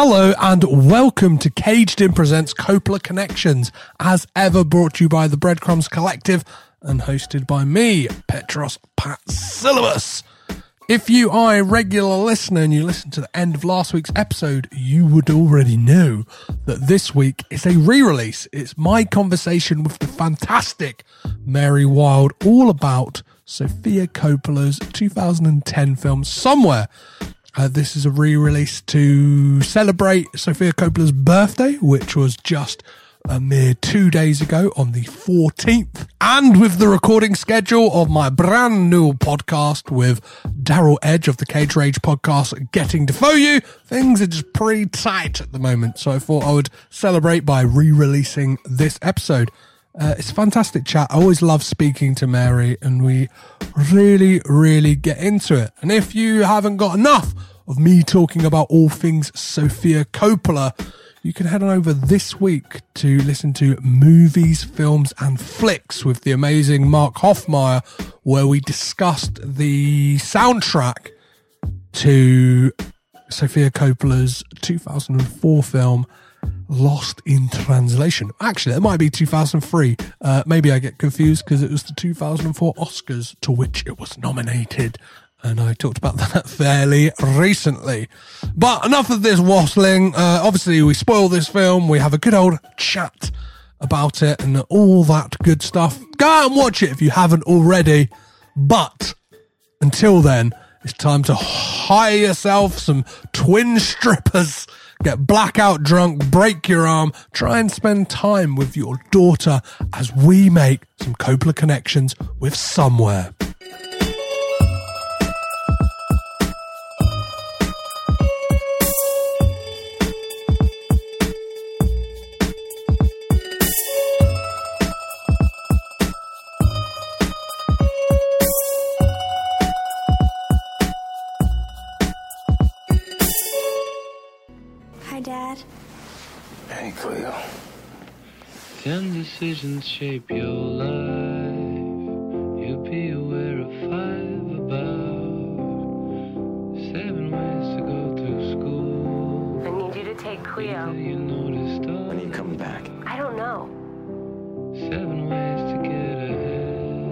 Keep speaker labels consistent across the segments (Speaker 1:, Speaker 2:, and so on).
Speaker 1: Hello and welcome to Caged In Presents Coppola Connections, as ever brought to you by the Breadcrumbs Collective and hosted by me, Petros Patsilivus. If you are a regular listener and you listened to the end of last week's episode, you would already know that this week is a re-release. It's my conversation with the fantastic Mary Wild all about Sofia Coppola's 2010 film Somewhere. Uh, this is a re-release to celebrate Sofia Coppola's birthday, which was just a mere two days ago on the 14th. And with the recording schedule of my brand new podcast with Daryl Edge of the Cage Rage podcast getting to know you, things are just pretty tight at the moment. So I thought I would celebrate by re-releasing this episode. Uh, it's a fantastic chat. I always love speaking to Mary, and we really, really get into it. And if you haven't got enough of me talking about all things Sofia Coppola, you can head on over this week to listen to Movies, Films, and Flicks with the amazing Mark Hoffmeyer, where we discussed the soundtrack to Sofia Coppola's 2004 film Lost in Translation. Actually, it might be 2003. Uh, maybe I get confused because it was the 2004 Oscars to which it was nominated. And I talked about that fairly recently. But enough of this waffling. Uh, obviously, we spoil this film. We have a good old chat about it and all that good stuff. Go out and watch it if you haven't already. But until then, it's time to hire yourself some twin strippers get blackout drunk, break your arm, try and spend time with your daughter as we make some Coppola connections with somewhere.
Speaker 2: Ten decisions shape your life. You'll be aware of five about seven ways to go through school.
Speaker 3: I need you to take Cleo.
Speaker 2: You noticed all
Speaker 4: When are you coming back?
Speaker 3: I don't know.
Speaker 2: seven ways to get ahead.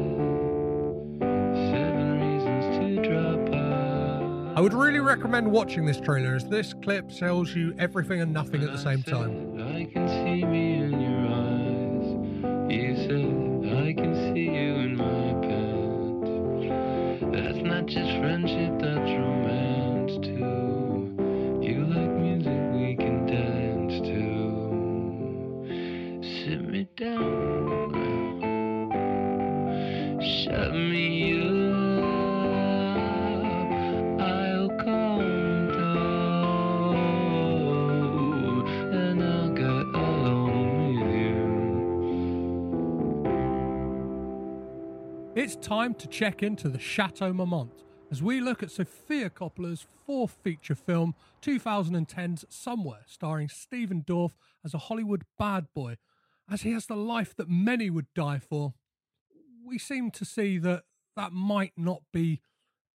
Speaker 2: Seven reasons to drop out.
Speaker 1: I would really recommend watching this trailer as this clip tells you everything and nothing at the same time. Time to check into the Chateau Marmont, as we look at Sofia Coppola's fourth feature film, 2010's Somewhere, starring Stephen Dorff as a Hollywood bad boy. As he has the life that many would die for, we seem to see that that might not be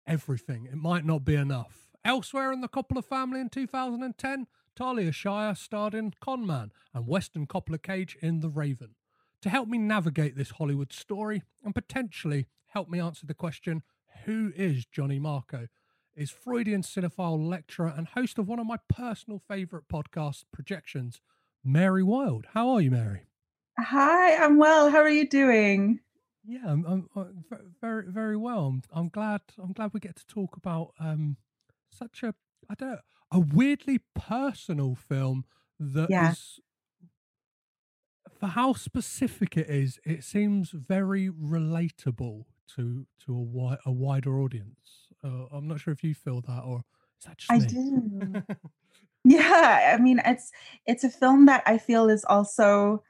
Speaker 1: everything. It might not be enough. Elsewhere in the Coppola family in 2010, Talia Shire starred in Conman and Weston Coppola Cage in The Raven. To help me navigate this Hollywood story and potentially help me answer the question, who is Johnny Marco? Is Freudian cinephile lecturer and host of one of my personal favourite podcasts, Projections, Mary Wild. How are you, Mary?
Speaker 5: Hi, I'm well. How are you doing?
Speaker 1: Yeah, I'm, I'm, I'm very, very well. I'm, I'm glad. I'm glad we get to talk about um, such a, I don't, a weirdly personal film that
Speaker 5: Yeah.
Speaker 1: is for how specific it is. It seems very relatable to to a wi- a wider audience. Uh, I'm not sure if you feel that or is that
Speaker 5: I
Speaker 1: me?
Speaker 5: do. Yeah, I mean it's it's a film that I feel is also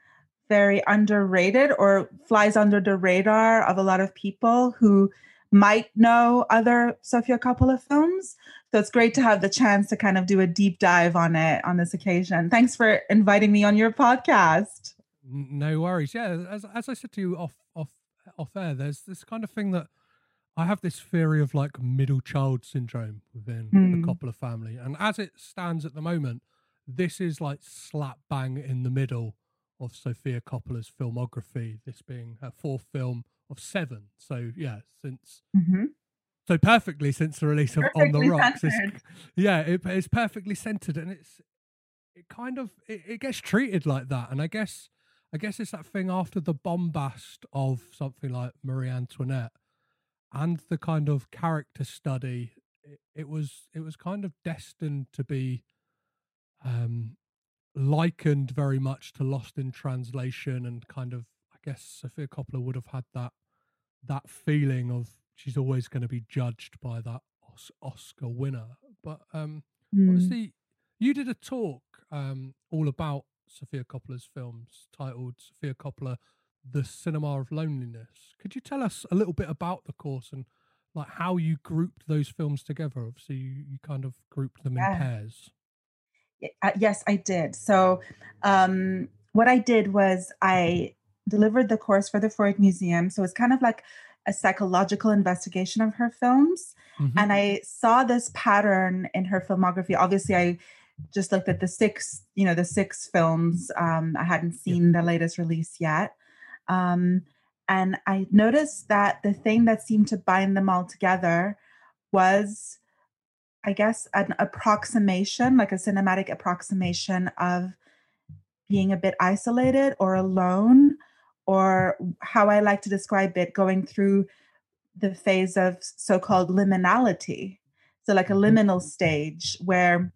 Speaker 5: very underrated or flies under the radar of a lot of people who might know other Sofia Coppola films. So it's great to have the chance to kind of do a deep dive on it on this occasion. Thanks for inviting me on your podcast.
Speaker 1: No worries. Yeah, as as I said to you off off off air, there's this kind of thing that I have this theory of like middle child syndrome within
Speaker 5: Mm.
Speaker 1: the Coppola family, and as it stands at the moment, this is like slap bang in the middle of Sofia Coppola's filmography. This being her fourth film of seven. So yeah, since
Speaker 5: Mhm.
Speaker 1: so perfectly since the release of On the Rocks. Yeah, it, it's perfectly centered, and it's it kind of it, it gets treated like that. And I guess I guess it's that thing after the bombast of something like Marie Antoinette and the kind of character study. It, it was it was kind of destined to be um likened very much to Lost in Translation and kind of I guess Sofia Coppola would have had that that feeling of she's always going to be judged by that Os- Oscar winner. But um
Speaker 5: Mm.
Speaker 1: obviously you did a talk um all about Sofia Coppola's films titled Sofia Coppola The Cinema of Loneliness. Could you tell us a little bit about the course and like how you grouped those films together? Obviously you, you kind of grouped them
Speaker 5: Yeah.
Speaker 1: in pairs.
Speaker 5: Uh, yes, I did. So, um, what I did was I delivered the course for the Freud Museum. So it's kind of like a psychological investigation of her films.
Speaker 1: Mhm.
Speaker 5: And I saw this pattern in her filmography. Obviously, I just looked at the six, you know, the six films. Um, I hadn't seen the latest release yet. Um, and I noticed that the thing that seemed to bind them all together was I guess, an approximation, like a cinematic approximation of being a bit isolated or alone, or how I like to describe it, going through the phase of so called liminality. So, like a liminal stage where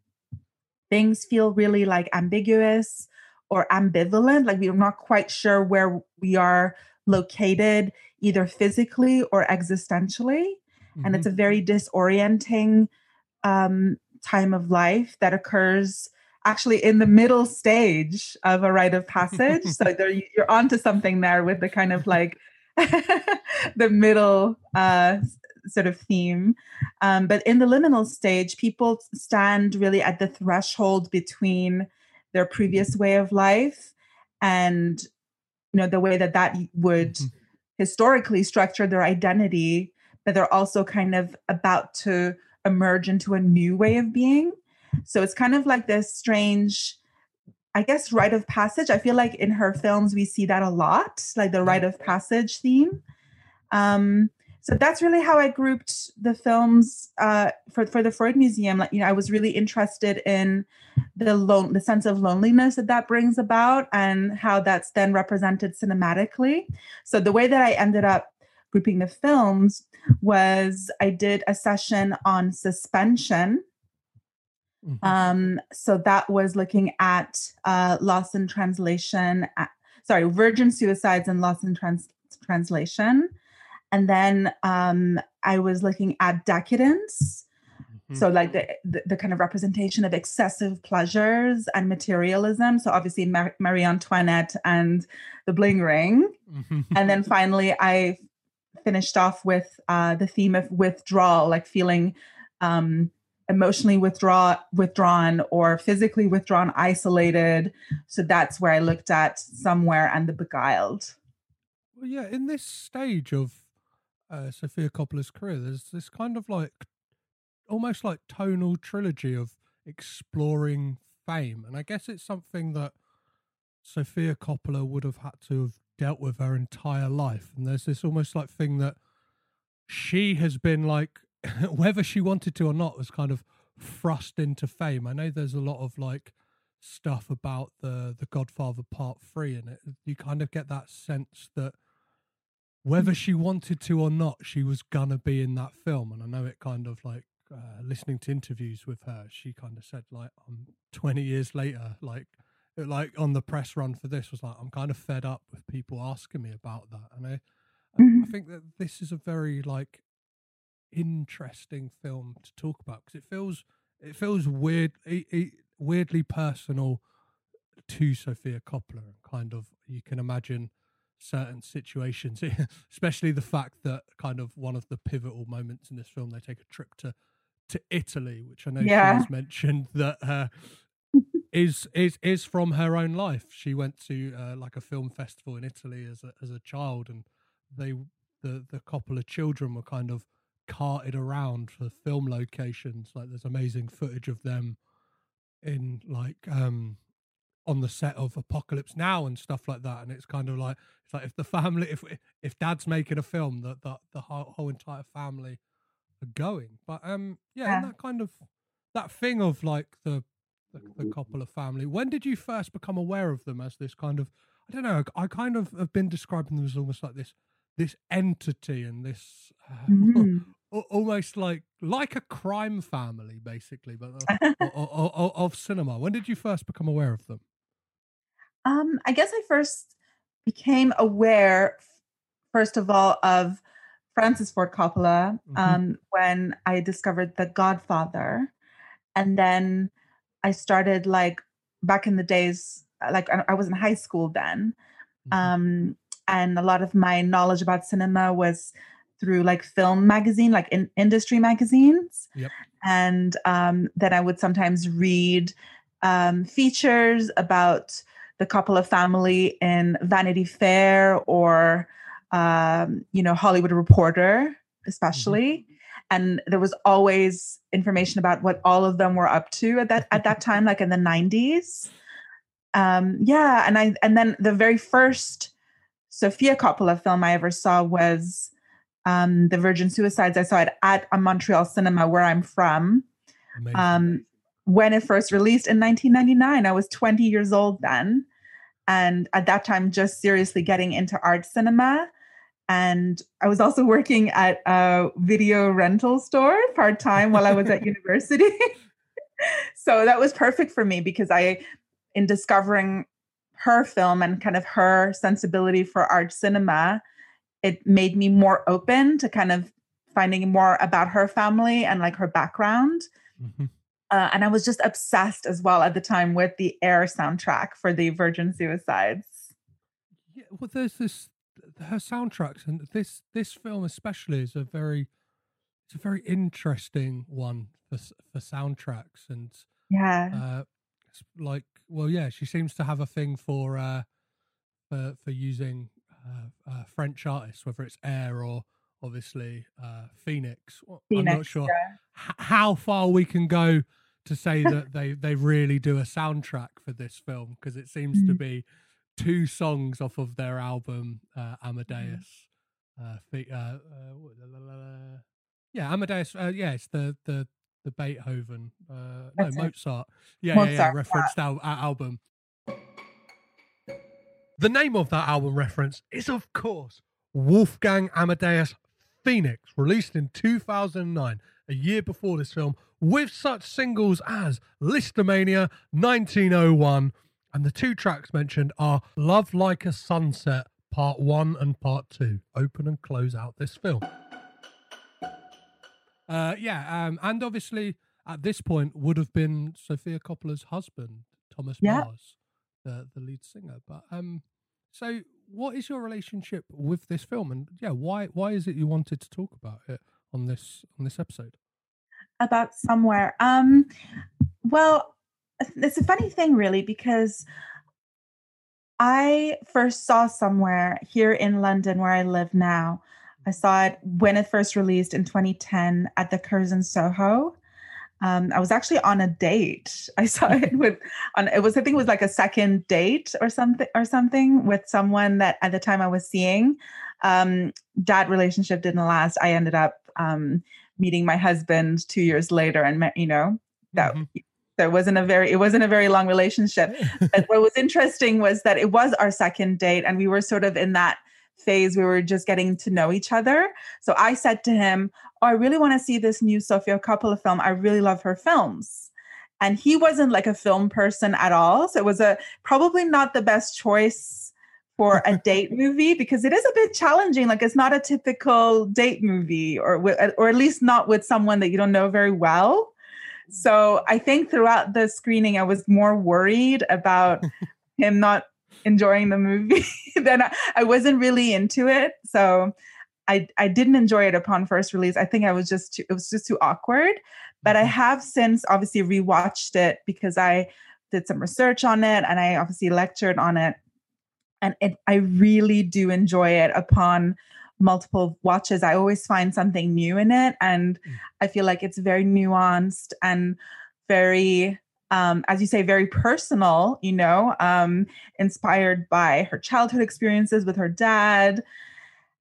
Speaker 5: things feel really like ambiguous or ambivalent, like we're not quite sure where we are located, either physically or existentially and it's a very disorienting um, time of life that occurs actually in the middle stage of a rite of passage. so there, you're onto something there with the kind of like the middle uh, sort of theme. Um, but in the liminal stage, people stand really at the threshold between their previous way of life and you know the way that that would
Speaker 1: Mhm.
Speaker 5: historically structure their identity but they're also kind of about to emerge into a new way of being. So it's kind of like this strange, I guess, rite of passage. I feel like in her films we see that a lot, like the rite of passage theme. Um, so that's really how I grouped the films uh, for for the Freud Museum. Like you know, I was really interested in the lone, the sense of loneliness that that brings about, and how that's then represented cinematically. So the way that I ended up grouping the films was I did a session on suspension.
Speaker 1: Mhm.
Speaker 5: Um, so that was looking at uh, lost in translation, uh, sorry, virgin suicides and lost in trans- translation. And then um, I was looking at decadence.
Speaker 1: Mhm.
Speaker 5: So, like the, the the kind of representation of excessive pleasures and materialism. So, obviously, Mar- Marie Antoinette and the bling ring and then finally i finished off with uh, the theme of withdrawal, like feeling um, emotionally withdraw withdrawn or physically withdrawn, isolated. So that's where I looked at somewhere and the beguiled.
Speaker 1: Well, yeah, in this stage of uh, Sofia Coppola's career, there's this kind of like almost like tonal trilogy of exploring fame, and I guess it's something that Sofia Coppola would have had to have dealt with her entire life. And there's this almost like thing that she has been like, whether she wanted to or not, was kind of thrust into fame. I know there's a lot of like stuff about the the Godfather Part Three, and it you kind of get that sense that whether she wanted to or not, she was gonna be in that film. And I know it kind of like uh, listening to interviews with her, she kind of said like, "I'm 20 years later, like." Like on the press run for this was like I'm kind of fed up with people asking me about that, and I, I
Speaker 5: Mhm.
Speaker 1: think that this is a very like interesting film to talk about because it feels it feels weird it, it, weirdly personal to Sofia Coppola and kind of you can imagine certain situations especially the fact that kind of one of the pivotal moments in this film they take a trip to to Italy which I know
Speaker 5: Yeah.
Speaker 1: she has mentioned that uh, is is is from her own life she went to uh, like a film festival in Italy as a as a child and they the the couple of children were kind of carted around for film locations. Like there's amazing footage of them in like um on the set of Apocalypse Now and stuff like that. And it's kind of like it's like if the family if if dad's making a film that that the whole, whole entire family are going. But um yeah,
Speaker 5: Yeah.
Speaker 1: and that kind of that thing of like the the, the Coppola family. When did you first become aware of them as this kind of I don't know, I kind of have been describing them as almost like this this entity and this uh,
Speaker 5: Mm.
Speaker 1: al- almost like like a crime family basically but uh, of cinema when did you first become aware of them
Speaker 5: Um, I guess I first became aware, first of all, of Francis Ford Coppola
Speaker 1: Mhm.
Speaker 5: um, when I discovered The Godfather, and then I started like back in the days, uh, like I was in high school then,
Speaker 1: Mhm.
Speaker 5: um, and a lot of my knowledge about cinema was through like film magazine, like in industry magazines,
Speaker 1: Yep.
Speaker 5: and um, then I would sometimes read um, features about the Coppola family in Vanity Fair or um, you know Hollywood Reporter, especially. And there was always information about what all of them were up to at that at that time, like in the nineties. Um, yeah, and I and then the very first Sofia Coppola film I ever saw was um, The Virgin Suicides. I saw it at a Montreal cinema where I'm from um, when it first released in 1999. I was 20 years old then. And at that time, just seriously getting into art cinema. And I was also working at a video rental store part time while I was at university. so that was perfect for me because I, in discovering her film and kind of her sensibility for art cinema, it made me more open to kind of finding more about her family and like her background.
Speaker 1: Mhm.
Speaker 5: Uh, and I was just obsessed as well at the time with the Air soundtrack for the Virgin Suicides.
Speaker 1: yeah well there's this her soundtracks and this this film especially is a very it's a very interesting one for for soundtracks and
Speaker 5: Yeah.
Speaker 1: uh it's like well yeah she seems to have a thing for uh for for using uh, uh french artists whether it's air or obviously uh phoenix Well, i'm not sure
Speaker 5: yeah.
Speaker 1: how far we can go to say that they they really do a soundtrack for this film because it seems to
Speaker 5: Mm.
Speaker 1: be two songs off of their album uh, Amadeus.
Speaker 5: Mm-hmm.
Speaker 1: Uh, uh, uh, yeah, Amadeus. Uh, yeah, it's the the the Beethoven. Uh, no,
Speaker 5: it.
Speaker 1: Mozart. Yeah, yeah, yeah,
Speaker 5: Mozart, yeah.
Speaker 1: al- uh, album. The name of that album reference is, of course, Wolfgang Amadeus Phoenix, released in 2009, a year before this film, with such singles as Lisztomania 1901. And the two tracks mentioned are Love Like a Sunset, Part 1 and Part 2. Open and close out this film. Uh, yeah, um, and obviously at this point would have been Sophia Coppola's husband, Thomas
Speaker 5: Yeah.
Speaker 1: Mars, the, the lead singer. But um, so what is your relationship with this film, and yeah, why why is it you wanted to talk about it on this on this episode?
Speaker 5: about somewhere. Um, well, it's a funny thing, really, because I first saw somewhere here in London, where I live now. I saw it when it first released in 2010 at the Curzon Soho. Um, I was actually on a date. I saw it with on it was I think it was like a second date or something or something with someone that at the time I was seeing. Um, that relationship didn't last. I ended up um, meeting my husband two years later, and met, you know that
Speaker 1: Mhm.
Speaker 5: there wasn't a very it wasn't a very long relationship. but what was interesting was that it was our second date, and we were sort of in that phase we were just getting to know each other. So I said to him, "Oh, I really want to see this new Sofia Coppola film. I really love her films." And he wasn't like a film person at all, so it was a probably not the best choice for a date movie because it is a bit challenging. Like it's not a typical date movie, or or at least not with someone that you don't know very well. So I think throughout the screening, I was more worried about him not enjoying the movie then I, I wasn't really into it. So I I didn't enjoy it upon first release. I think I was just too, it was just too awkward. But I mm-hmm. have since obviously rewatched it because I did some research on it and I obviously lectured on it. And it, I really do enjoy it upon multiple watches. I always find something new in it. And mm. I feel like it's very nuanced and very um, as you say, very personal, you know, um, inspired by her childhood experiences with her dad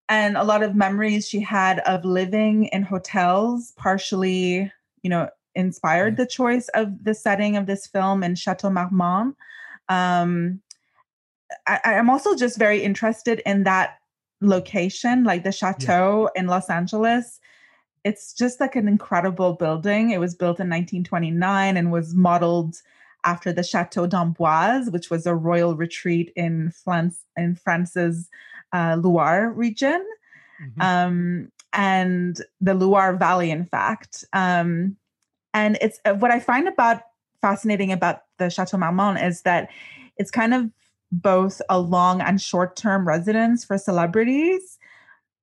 Speaker 5: and a lot of memories she had of living in hotels, partially, you know, inspired the choice of the setting of this film in Chateau Marmont. Um, I, I'm also just very interested in that location, like the chateau in Los Angeles it's just like an incredible building. It was built in 1929 and was modeled after the Chateau d'Amboise, which was a royal retreat in France in France's uh, Loire region,
Speaker 1: Mhm.
Speaker 5: um, and the Loire Valley, in fact. Um, and it's uh, what I find about fascinating about the Chateau Marmont is that it's kind of both a long and short term residence for celebrities,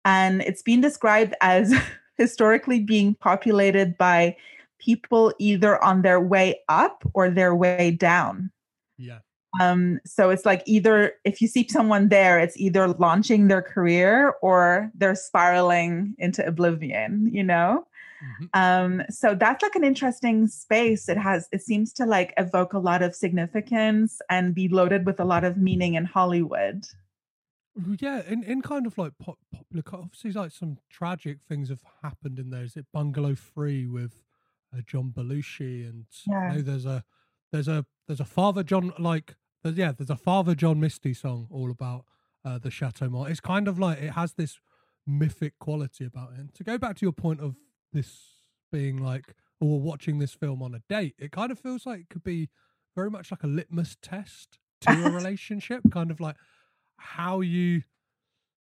Speaker 5: and it's been described as historically being populated by people either on their way up or their way down.
Speaker 1: yeah,
Speaker 5: Um, so it's like either if you see someone there, it's either launching their career or they're spiraling into oblivion, you know?
Speaker 1: Mhm.
Speaker 5: Um, so that's like an interesting space. It has, it seems to like evoke a lot of significance and be loaded with a lot of meaning in Hollywood.
Speaker 1: Yeah, in, in kind of like pop, popular, obviously, like some tragic things have happened in there. Is it Bungalow Three with uh, John Belushi, and
Speaker 5: Yeah.
Speaker 1: you know, there's a there's a there's a Father John like there's, yeah, there's a Father John Misty song all about uh, the Chateau Mont. It's kind of like it has this mythic quality about it. And to go back to your point of this being like or watching this film on a date, it kind of feels like it could be very much like a litmus test to a relationship, kind of like how you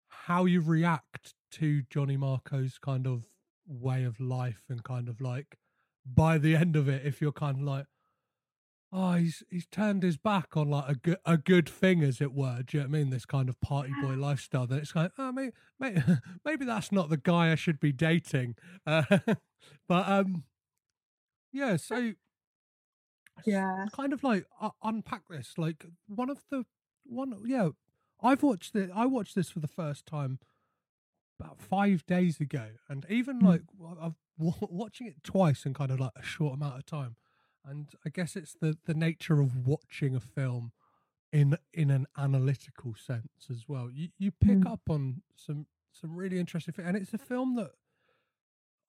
Speaker 1: how you react to Johnny Marco's kind of way of life and kind of like by the end of it, if you're kind of like, oh, he's he's turned his back on like a good a good thing, as it were. Do you know what I mean? This kind of party boy lifestyle. Then it's like, oh, maybe, maybe maybe that's not the guy I should be dating. Uh, but um, yeah. So
Speaker 5: Yeah.
Speaker 1: kind of like uh, unpack this. Like one of the one, yeah. I've watched it. I watched this for the first time about five days ago, and even
Speaker 5: Mm.
Speaker 1: like I've w- watching it twice in kind of like a short amount of time. And I guess it's the the nature of watching a film in in an analytical sense as well. You you pick
Speaker 5: Mm.
Speaker 1: up on some some really interesting things, and it's a film that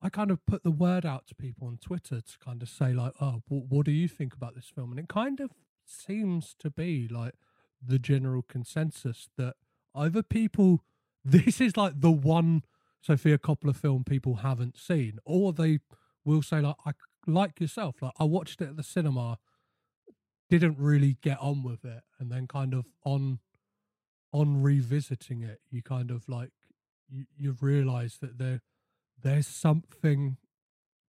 Speaker 1: I kind of put the word out to people on Twitter to kind of say like, oh, what, what do you think about this film? And it kind of seems to be like the general consensus that either people this is like the one Sofia Coppola film people haven't seen, or they will say like, I like yourself, like I watched it at the cinema, didn't really get on with it, and then kind of on on revisiting it, you kind of like you you realize that there there's something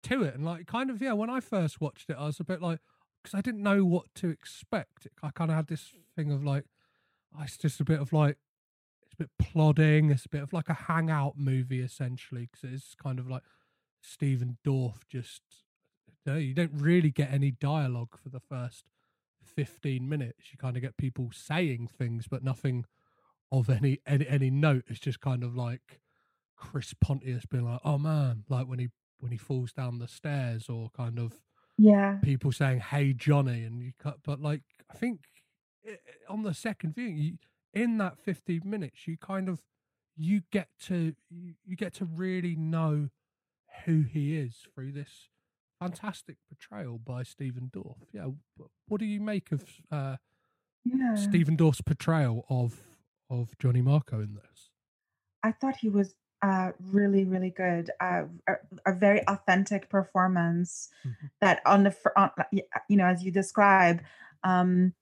Speaker 1: to it, and like kind of yeah, when I first watched it, I was a bit like because I didn't know what to expect. I kind of had this thing of like, oh, it's just a bit of like it's a bit plodding. It's a bit of like a hangout movie essentially because it's kind of like Stephen Dorff just. You, know, you don't really get any dialogue for the first 15 minutes. You kind of get people saying things, but nothing of any any, any note. It's just kind of like Chris Pontius being like, "Oh man," like when he when he falls down the stairs, or kind of
Speaker 5: Yeah.
Speaker 1: people saying "Hey Johnny," and you cut. But like, I think on the second viewing, you, in that 15 minutes, you kind of you get to you, you get to really know who he is through this fantastic portrayal by Stephen Dorff. Yeah, what do you make of uh,
Speaker 5: Yeah.
Speaker 1: Stephen Dorff's portrayal of of Johnny Marco in this?
Speaker 5: I thought he was uh, really, really good. Uh, a, a very authentic performance
Speaker 1: Mhm.
Speaker 5: that on the fr- on, you know as you describe, um,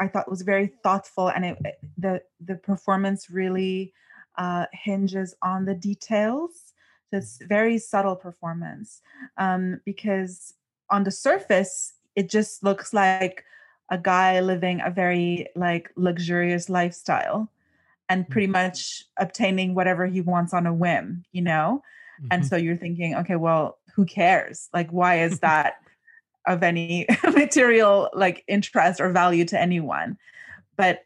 Speaker 5: I thought was very thoughtful, and it, it- the the performance really uh, hinges on the details. This very subtle performance, um, because on the surface it just looks like a guy living a very like luxurious lifestyle and pretty much obtaining whatever he wants on a whim, you know? And
Speaker 1: Mhm.
Speaker 5: so you're thinking, okay, well, who cares? Like, why is that of any material like interest or value to anyone? But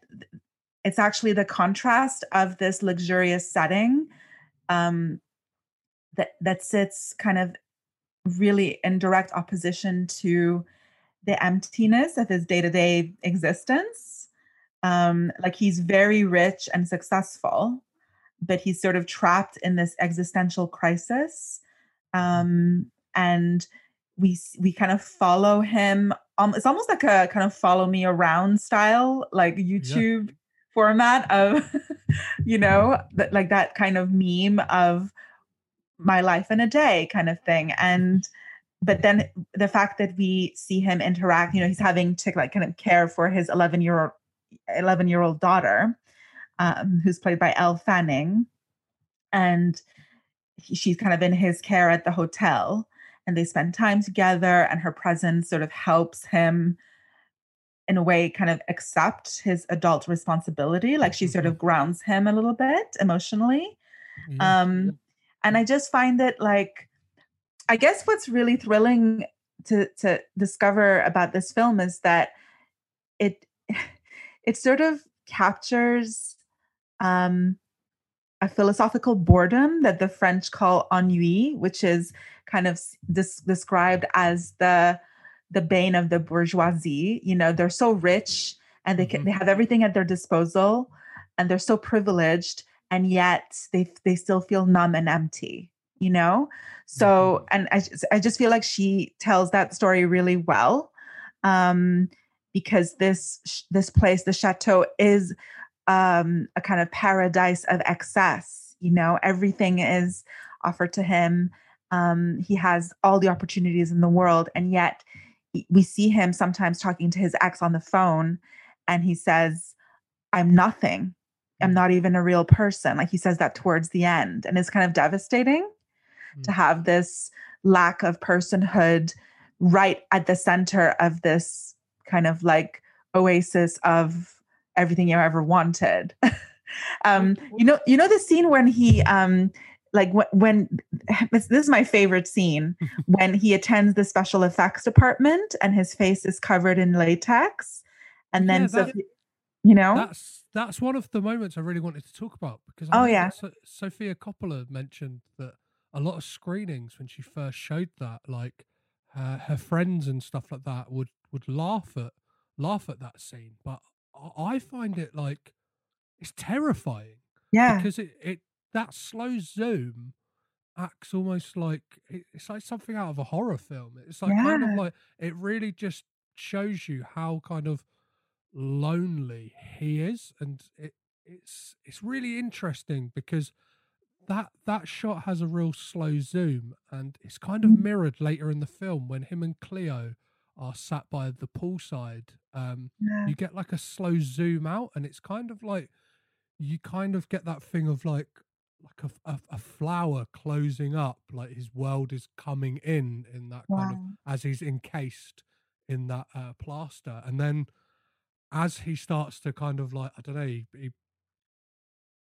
Speaker 5: it's actually the contrast of this luxurious setting um, that that sits kind of really in direct opposition to the emptiness of his day-to-day existence um like he's very rich and successful but he's sort of trapped in this existential crisis um and we we kind of follow him um it's almost like a kind of follow me around style like youtube format of you know that like that kind of meme of my life in a day kind of thing and but then the fact that we see him interact you know he's having to like kind of care for his 11 year old 11 year old daughter um, who's played by Elle Fanning and he, she's kind of in his care at the hotel and they spend time together and her presence sort of helps him in a way kind of accept his adult responsibility like she sort of grounds him a little bit emotionally
Speaker 1: Yeah.
Speaker 5: um and i just find it like i guess what's really thrilling to to discover about this film is that it it sort of captures um a philosophical boredom that the french call ennui which is kind of dis- described as the the bane of the bourgeoisie. You know they're so rich and they can
Speaker 1: Mhm.
Speaker 5: they have everything at their disposal and they're so privileged and yet they they still feel numb and empty you know? So and I just, I just feel like she tells that story really well. Um because this this place the chateau is um a kind of paradise of excess you know? Everything is offered to him. Um he has all the opportunities in the world and yet we see him sometimes talking to his ex on the phone and he says i'm nothing. I'm not even a real person. Like he says that towards the end and it's kind of devastating to
Speaker 1: Mm.
Speaker 5: have this lack of personhood right at the center of this kind of like oasis of everything you ever wanted. Um you know you know the scene when he um like wh- when this, is my favorite scene when he attends the special effects department and his face is covered in latex and then
Speaker 1: Yeah,
Speaker 5: so
Speaker 1: that-
Speaker 5: you know?
Speaker 1: That's that's one of the moments I really wanted to talk about because I
Speaker 5: Oh, yeah.
Speaker 1: So- Sofia Coppola mentioned that a lot of screenings when she first showed that, like her, her friends and stuff like that, would would laugh at laugh at that scene, but I- find it like it's terrifying
Speaker 5: yeah
Speaker 1: because it, it that slow zoom acts almost like it's like something out of a horror film. It's like kind of like it really just shows you how kind of lonely he is, and it it's it's really interesting because that that shot has a real slow zoom, and it's kind of
Speaker 5: Mm.
Speaker 1: mirrored later in the film when him and Cleo are sat by the poolside. Um,
Speaker 5: yeah
Speaker 1: you get like a slow zoom out and it's kind of like you kind of get that thing of like like a, a, a flower closing up like his world is coming in in that kind of as he's encased in that uh, plaster and then as he starts to kind of like i don't know he, he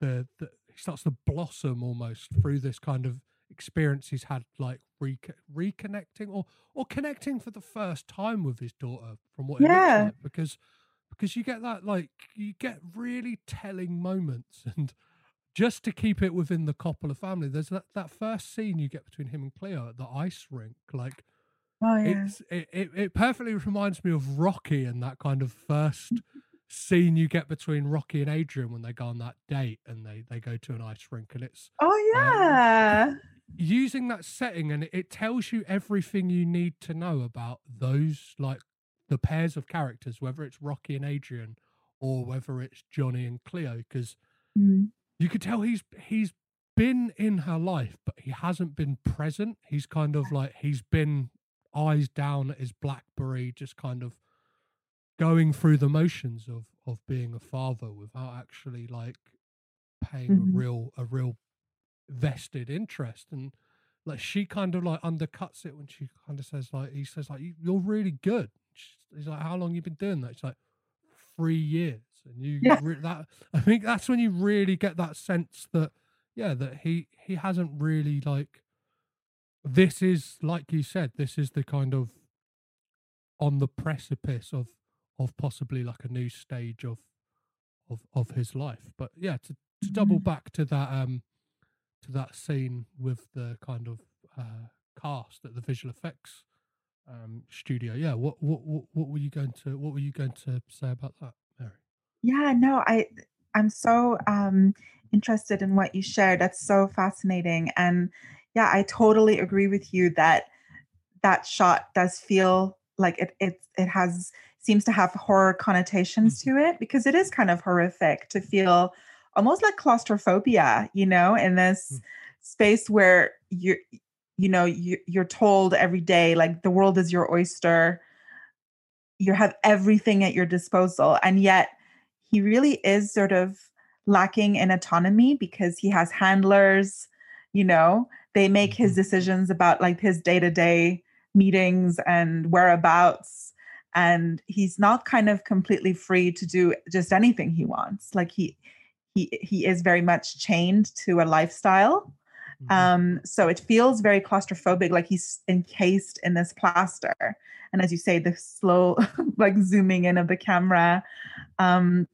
Speaker 1: the, the he starts to blossom almost through this kind of experience he's had like re- reconnecting or or connecting for the first time with his daughter from what it
Speaker 5: Yeah.
Speaker 1: looks like because because you get that like you get really telling moments and just to keep it within the Coppola family there's that, that first scene you get between him and Cleo at the ice rink like
Speaker 5: Oh yeah.
Speaker 1: it's it, it, it perfectly reminds me of Rocky and that kind of first scene you get between Rocky and Adrian when they go on that date and they they go to an ice rink and it's
Speaker 5: Oh um, yeah.
Speaker 1: Using that setting and it, tells you everything you need to know about those like the pairs of characters whether it's Rocky and Adrian or whether it's Johnny and Cleo because
Speaker 5: Mm.
Speaker 1: you could tell he's he's been in her life but he hasn't been present he's kind of like he's been eyes down at his blackberry just kind of going through the motions of of being a father without actually like paying
Speaker 5: Mhm.
Speaker 1: a real a real vested interest and like she kind of like undercuts it when she kind of says like he says like "You- you're really good She's- he's like how long you been doing that she's like three years and you
Speaker 5: Yeah.
Speaker 1: re- that i think that's when you really get that sense that yeah that he he hasn't really like this is like you said this is the kind of on the precipice of of possibly like a new stage of of of his life but yeah to, to double
Speaker 5: Mhm.
Speaker 1: back to that um to that scene with the kind of uh cast at the visual effects um studio yeah what what what, what were you going to what were you going to say about that mary
Speaker 5: Yeah, no, I I'm so um interested in what you shared. That's so fascinating. And yeah, I totally agree with you that that shot does feel like it it it has seems to have horror connotations to it because it is kind of horrific to feel almost like claustrophobia, you know, in this
Speaker 1: Mm.
Speaker 5: space where you're you know you, you're told every day like the world is your oyster you have everything at your disposal and yet he really is sort of lacking in autonomy because he has handlers you know they make his
Speaker 1: Mhm.
Speaker 5: decisions about like his day-to-day meetings and whereabouts and he's not kind of completely free to do just anything he wants like he he he is very much chained to a lifestyle
Speaker 1: Mhm.
Speaker 5: um, so it feels very claustrophobic, like he's encased in this plaster. And as you say, the slow, like zooming in of the camera. Um,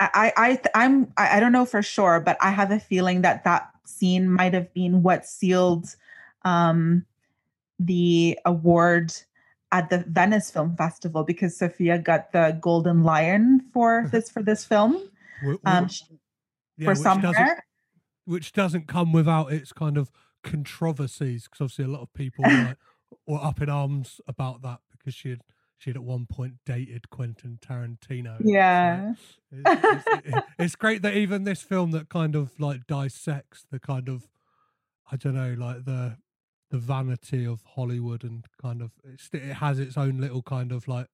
Speaker 5: I, I, I'm, I I don't know for sure, but I have a feeling that that scene might have been what sealed um, the award at the Venice Film Festival because Sofia got the Golden Lion for this for this film.
Speaker 1: Wh- wh-
Speaker 5: Um,
Speaker 1: yeah,
Speaker 5: for
Speaker 1: which doesn't which doesn't come without its kind of controversies because obviously a lot of people were, like, were up in arms about that because she had she had at one point dated Quentin Tarantino.
Speaker 5: Yeah.
Speaker 1: it's, it's- it's great that even this film that kind of like dissects the kind of I don't know like the the vanity of Hollywood and kind of it has its own little kind of like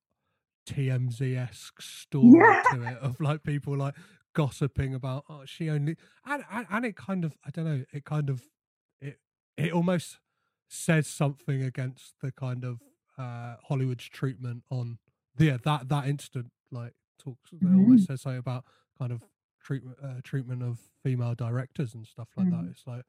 Speaker 1: TMZ esque story
Speaker 5: Yeah.
Speaker 1: to it of like people like gossiping about oh she only and, and and it kind of I don't know it kind of it it almost says something against the kind of uh Hollywood's treatment on yeah that that instant like talks it almost says something about kind of treatment uh, treatment of female directors and stuff like that.
Speaker 5: Mhm.
Speaker 1: it's like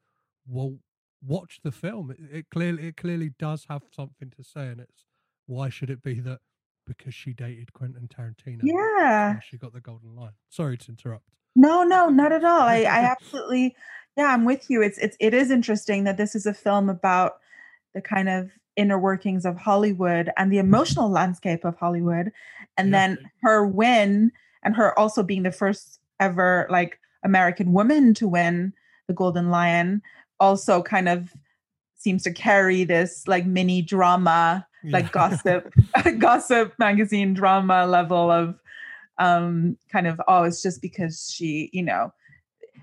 Speaker 1: well watch the film. It, it clearly it clearly does have something to say and it's why should it be that because she dated Quentin Tarantino
Speaker 5: Yeah.
Speaker 1: she got the golden lion sorry to interrupt
Speaker 5: No, no, not at all. I, I absolutely, yeah, I'm with you. It's it's it is interesting that this is a film about the kind of inner workings of Hollywood and the mm-hmm. emotional landscape of Hollywood, and
Speaker 1: Yeah.
Speaker 5: then her win and her also being the first ever like American woman to win the Golden Lion also kind of seems to carry this like mini drama like
Speaker 1: Yeah.
Speaker 5: gossip gossip magazine drama level of um kind of oh it's just because she you know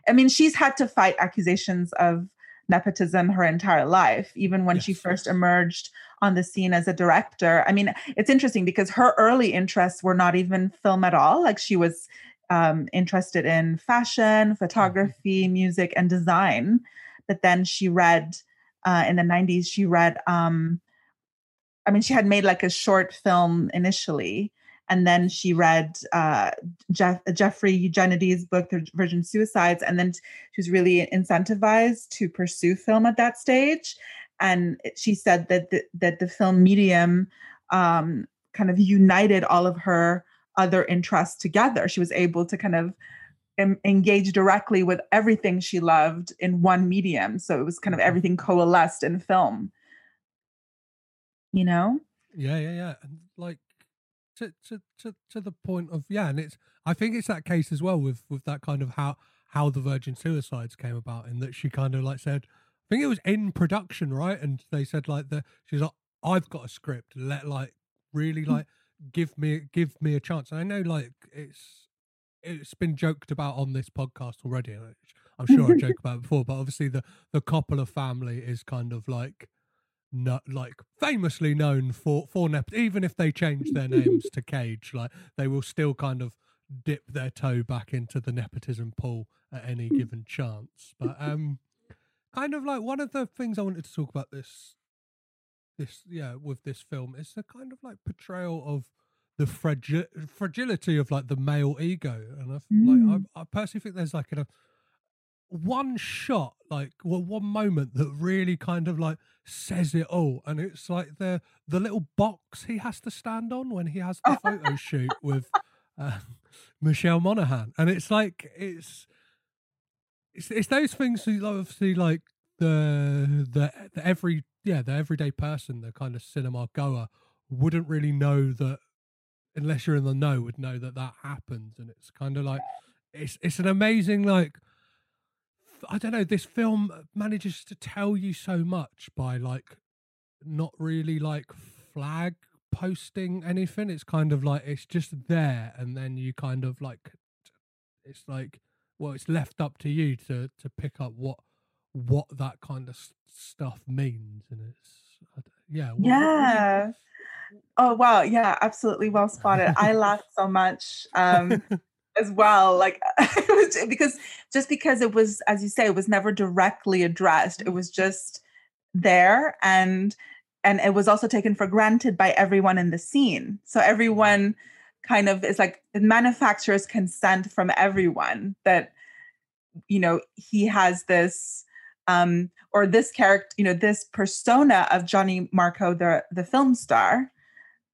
Speaker 5: i mean she's had to fight accusations of nepotism her entire life even when she first emerged on the scene as a director. I mean it's interesting because her early interests were not even film at all. Like she was um, interested in fashion photography music and design. But then she read uh, in the 90s she read um, I mean, she had made like a short film initially, and then she read uh, Jeff, Jeffrey Eugenides' book, The Virgin Suicides, and then she was really incentivized to pursue film at that stage. And she said that the, that the film medium um, kind of united all of her other interests together. She was able to kind of em- engage directly with everything she loved in one medium. So it was kind of everything coalesced in film. You know?
Speaker 1: Yeah, yeah, yeah. And like to to to to the point of yeah, and it's I think it's that case as well with with that kind of how how the Virgin Suicides came about in that she kind of like said I think it was in production, right? And they said like the she's like I've got a script, let like really mm. like give me give me a chance. And I know like it's it's been joked about on this podcast already. and I'm sure I joke about before, but obviously the the Coppola family is kind of like not like famously known for for nep- even if they change their names to Cage, like they will still kind of dip their toe back into the nepotism pool at any given chance. But um, kind of like one of the things I wanted to talk about this this yeah with this film is the kind of like portrayal of the fragi- fragility of like the male ego, and I
Speaker 5: Mm.
Speaker 1: like I, I personally think there's like a one shot, like well, one moment that really kind of like says it all, and it's like the the little box he has to stand on when he has the photo shoot with uh, Michelle Monaghan, and it's like it's it's it's those things that obviously like the the the every yeah the everyday person, the kind of cinema goer wouldn't really know that unless you're in the know would know that that happens, and it's kind of like it's it's an amazing like I don't know. This film manages to tell you so much by like not really like flag posting anything. It's kind of like it's just there, and then you kind of like it's like well, it's left up to you to to pick up what what that kind of stuff means, and it's yeah what- what- what
Speaker 5: Yeah. Oh wow, yeah, absolutely well spotted. I laughed so much um as well. Like because just because it was, as you say, it was never directly addressed. It was just there and and it was also taken for granted by everyone in the scene. So everyone kind of is like it manufactures consent from everyone that you know he has this um or this character you know this persona of johnny marco the the film star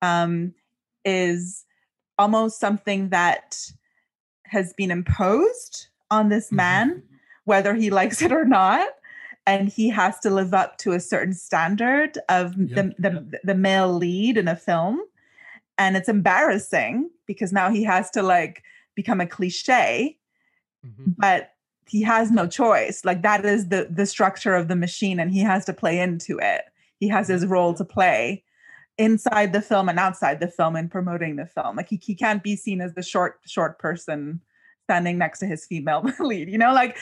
Speaker 5: um is almost something that has been imposed on this
Speaker 1: Mhm.
Speaker 5: man whether he likes it or not and he has to live up to a certain standard of
Speaker 1: Yep.
Speaker 5: the, the the male lead in a film and it's embarrassing because now he has to like become a cliche
Speaker 1: Mhm.
Speaker 5: but he has no choice like that is the the structure of the machine and he has to play into it he has his role to play inside the film and outside the film and promoting the film like he, he can't be seen as the short short person standing next to his female lead you know like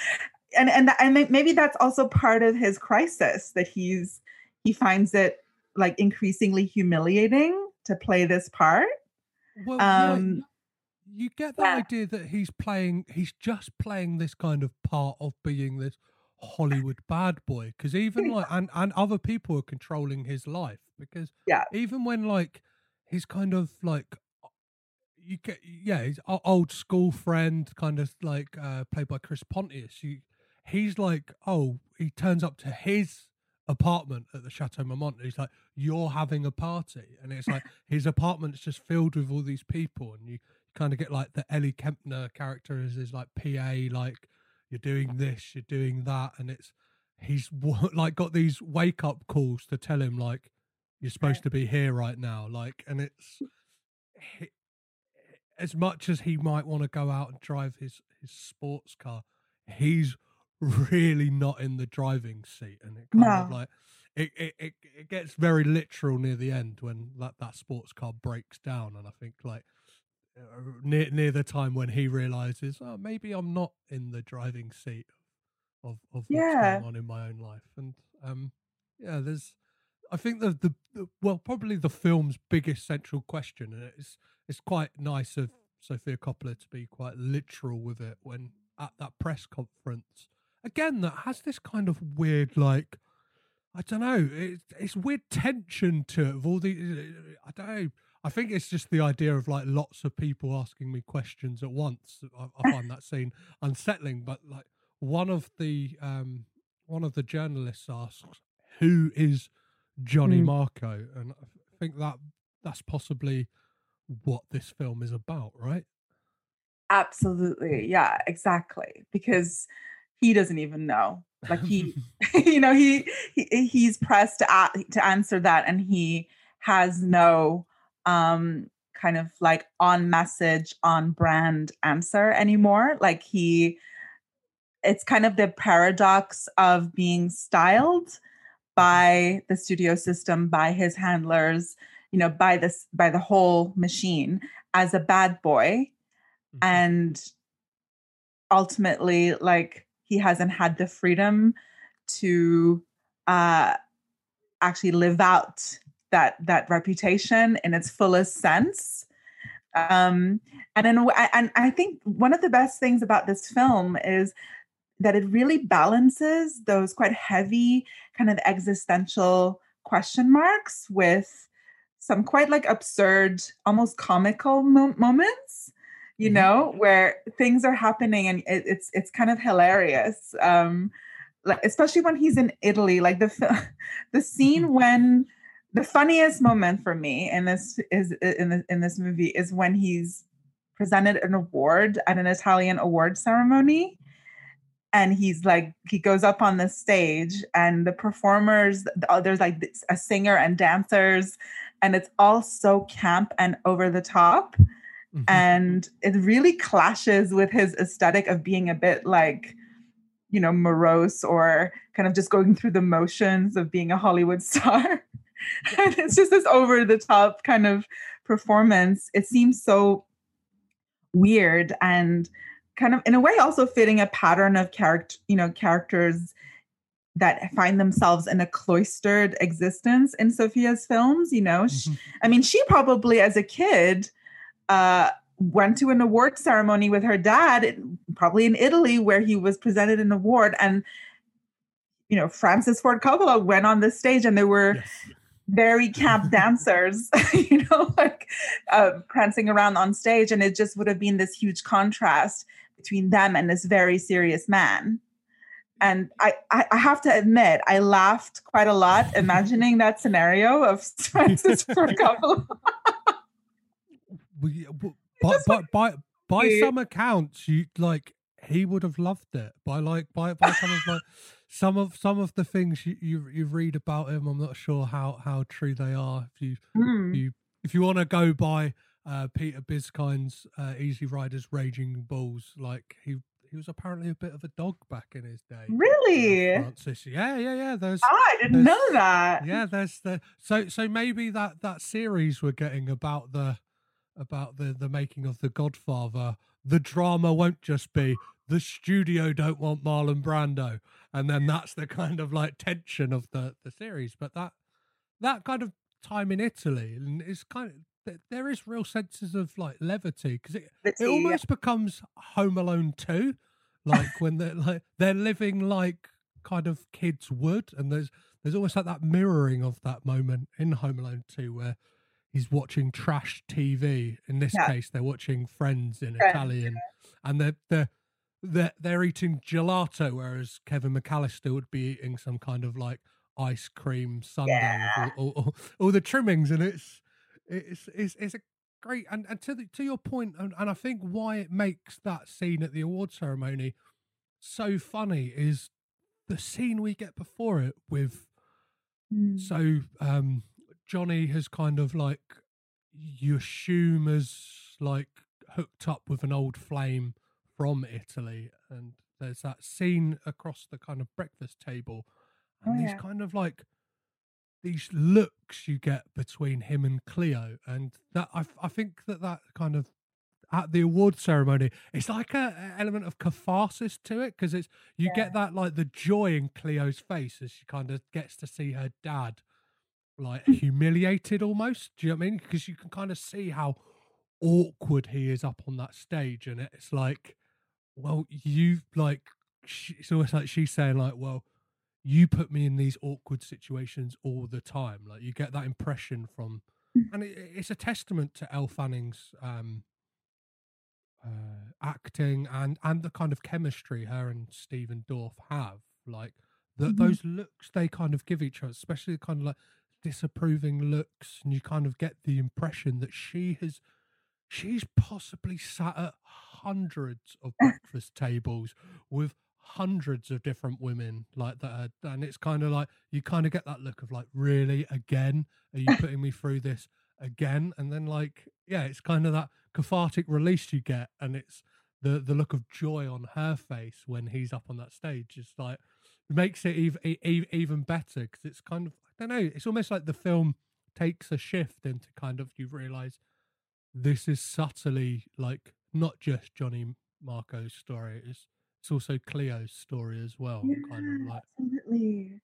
Speaker 5: and and and maybe that's also part of his crisis that he's he finds it like increasingly humiliating to play this part
Speaker 1: Well, yeah,
Speaker 5: Um,
Speaker 1: you get the
Speaker 5: yeah.
Speaker 1: idea that he's playing, he's just playing this kind of part of being this Hollywood bad boy. Because even like, and, and other people are controlling his life. Because
Speaker 5: Yeah.
Speaker 1: even when like, he's kind of like, you get, yeah, he's o- old school friend, kind of like uh, played by Chris Pontius. You, he's like, oh, he turns up to his apartment at the Chateau Marmont. And he's like, you're having a party, and it's like his apartment's just filled with all these people, and you kind of get like the Ellie Kemper character as his like PA, like you're doing this, you're doing that, and it's he's like got these wake up calls to tell him like you're supposed to be here right now, like, and it's he, as much as he might want to go out and drive his his sports car, he's really not in the driving seat, and it kind of like it, it, it, it gets very literal near the end when that, that sports car breaks down, and I think like uh, near near the time when he realizes, oh, maybe I'm not in the driving seat of of what's
Speaker 5: Yeah.
Speaker 1: going on in my own life, and um, yeah, there's. I think the, the the well probably the film's biggest central question, and it's it's quite nice of Sofia Coppola to be quite literal with it when at that press conference again that has this kind of weird like I don't know it's it's weird tension to it of all the I don't know I think it's just the idea of like lots of people asking me questions at once. I, I find that scene unsettling. But like one of the um one of the journalists asks, "Who is Johnny
Speaker 5: Mm.
Speaker 1: Marco?" And I think that that's possibly what this film is about, right?
Speaker 5: Absolutely. Yeah, exactly. Because he doesn't even know. Like he you know, he, he he's pressed to a- to answer that and he has no um kind of like on message on brand answer anymore. Like he it's kind of the paradox of being styled by the studio system, by his handlers, you know, by this by the whole machine as a bad boy. And ultimately like he hasn't had the freedom to uh actually live out that that reputation in its fullest sense. Um and in, and i think one of the best things about this film is that it really balances those quite heavy kind of existential question marks with some quite like absurd almost comical mo- moments you
Speaker 1: Mhm.
Speaker 5: know where things are happening and it, it's it's kind of hilarious um like especially when he's in italy like the the scene when the funniest moment for me in this is in this, in this movie is when he's presented an award at an italian award ceremony and he's like he goes up on the stage and the performers uh, there's like a singer and dancers and it's all so camp and over the top.
Speaker 1: Mhm.
Speaker 5: and it really clashes with his aesthetic of being a bit like you know morose or kind of just going through the motions of being a hollywood star. And it's just this over the top kind of performance. It seems so weird and kind of in a way also fitting a pattern of character you know characters that find themselves in a cloistered existence in sofia's films you know Sh-
Speaker 1: Mhm.
Speaker 5: I mean, she probably as a kid uh, went to an award ceremony with her dad, probably in Italy, where he was presented an award. And, you know, Francis Ford Coppola went on the stage and there were
Speaker 1: Yes.
Speaker 5: very camp dancers, you know, like uh, prancing around on stage. And it just would have been this huge contrast between them and this very serious man. And I, I, I have to admit, I laughed quite a lot imagining that scenario of Francis Ford Coppola.
Speaker 1: We- w- by, by, by, by some accounts, you like he would have loved it. By like by by some of like some of some of the things you, you you read about him, I'm not sure how how true they are. If you
Speaker 5: Mm.
Speaker 1: you if you want to go by uh, Peter Biskind's uh, Easy Riders Raging Bulls, like he he was apparently a bit of a dog back in his day. uh,
Speaker 5: Really?
Speaker 1: Francis. Yeah, yeah, yeah. There's
Speaker 5: Ah, I didn't know that.
Speaker 1: yeah there's the so so maybe that that series we're getting about the about the the making of the godfather the drama won't just be the studio don't want marlon brando and then that's the kind of like tension of the the series but that that kind of time in italy and it's kind of there is real senses of like levity because it, it almost becomes home alone 2 like when they're like they're living like kind of kids would and there's there's almost like that mirroring of that moment in home alone 2 where he's watching trash tv in this
Speaker 5: Yeah.
Speaker 1: case they're watching friends in
Speaker 5: Friends,
Speaker 1: italian and they're they're they're, they're eating gelato whereas kevin mcallister would be eating some kind of like ice cream sundae with all, all, all, all the trimmings and it's it's it's, it's a great and, and to the, to your point and, and i think why it makes that scene at the award ceremony so funny is the scene we get before it with
Speaker 5: Mm.
Speaker 1: so um johnny has kind of like you assume as like hooked up with an old flame from italy and there's that scene across the kind of breakfast table and
Speaker 5: Oh,
Speaker 1: these kind of like these looks you get between him and cleo and that i, I think that that kind of at the award ceremony it's like a, a element of catharsis to it because it's you get that like the joy in cleo's face as she kind of gets to see her dad like humiliated almost do you know what i mean? Because you can kind of see how awkward he is up on that stage and it's like well you like she, it's almost like she's saying like well you put me in these awkward situations all the time like you get that impression from and it, it's a testament to Elle Fanning's um, uh, acting and and the kind of chemistry her and Stephen Dorff have. Like the,
Speaker 5: Mhm.
Speaker 1: those looks they kind of give each other, especially kind of like disapproving looks, and you kind of get the impression that she has she's possibly sat at hundreds of breakfast tables with hundreds of different women like that and it's kind of like you kind of get that look of like really? Again? Are you putting me through this again? And then like yeah it's kind of that cathartic release you get and it's the the look of joy on her face when he's up on that stage is like makes it even even better because it's kind of i don't know it's almost like the film takes a shift into kind of you realize this is subtly like not just johnny marco's story it's it's also cleo's story as well kind of
Speaker 5: Yeah,
Speaker 1: like
Speaker 5: absolutely.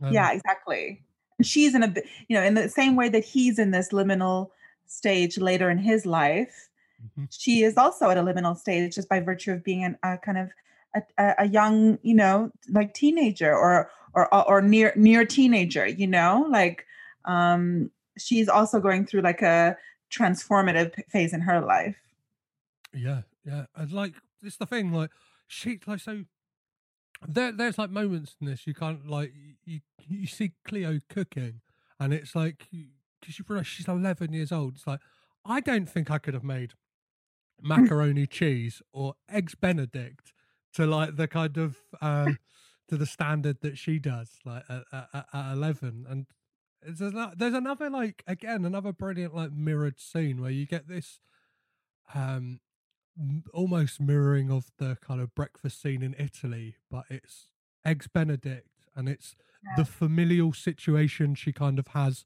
Speaker 1: um,
Speaker 5: yeah, exactly. And she's in a you know, in the same way that he's in this liminal stage later in his life,
Speaker 1: mhm.
Speaker 5: she is also at a liminal stage just by virtue of being an, a kind of a, a, a young, you know, like teenager or or or near near teenager, you know, like um she's also going through like a transformative phase in her life.
Speaker 1: Yeah, yeah. And like it's the thing, like she like so there there's like moments in this you can't like you you see Cleo cooking and it's like because you realize she's 11 years old it's like I don't think I could have made macaroni cheese or eggs benedict to like the kind of uh to the standard that she does like at, at, at 11 and there's another like again another brilliant like mirrored scene where you get this um almost mirroring of the kind of breakfast scene in Italy, but it's eggs Benedict and it's the familial situation she kind of has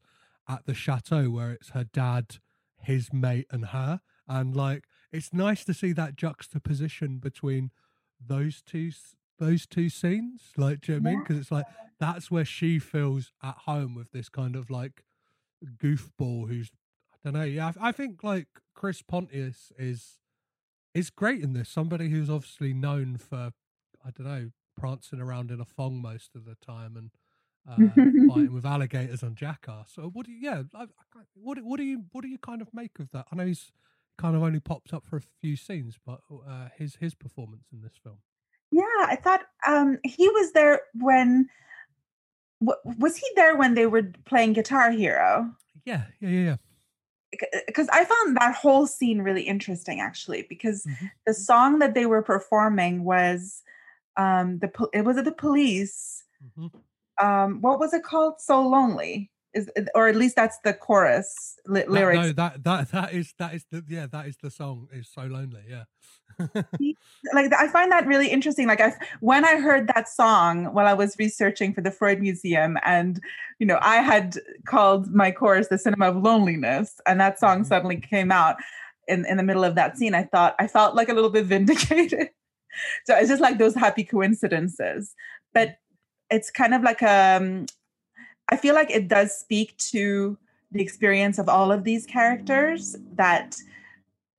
Speaker 1: at the chateau where it's her dad, his mate, and her. And like it's nice to see that juxtaposition between those two those two scenes. Like, do you know what I mean? Because it's like that's where she feels at home with this kind of like goofball who's I don't know. Yeah, I, I think like Chris Pontius is is great in this. Somebody who's obviously known for I don't know prancing around in a thong most of the time and uh, fighting with alligators on Jackass. So what do you? Yeah, I, I, what what do you what do you kind of make of that? I know he's kind of only popped up for a few scenes, but uh, his his performance in this film.
Speaker 5: Yeah, I thought um he was there when w- was he there when they were playing Guitar Hero?
Speaker 1: Yeah, yeah, yeah, yeah.
Speaker 5: Because I found that whole scene really interesting actually because
Speaker 1: Mhm.
Speaker 5: the song that they were performing was um the it was it the police
Speaker 1: Mhm.
Speaker 5: um what was it called so lonely is or at least that's the chorus li- lyrics
Speaker 1: no, that that that is that is the yeah that is the song. Is so lonely. Yeah.
Speaker 5: Like I find that really interesting. Like I, when I heard that song while I was researching for the Freud Museum, and you know, I had called my course "The Cinema of Loneliness," and that song
Speaker 1: Mhm.
Speaker 5: suddenly came out in in the middle of that scene. I thought I felt like a little bit vindicated. so it's just like those happy coincidences, but it's kind of like um, I feel like it does speak to the experience of all of these characters that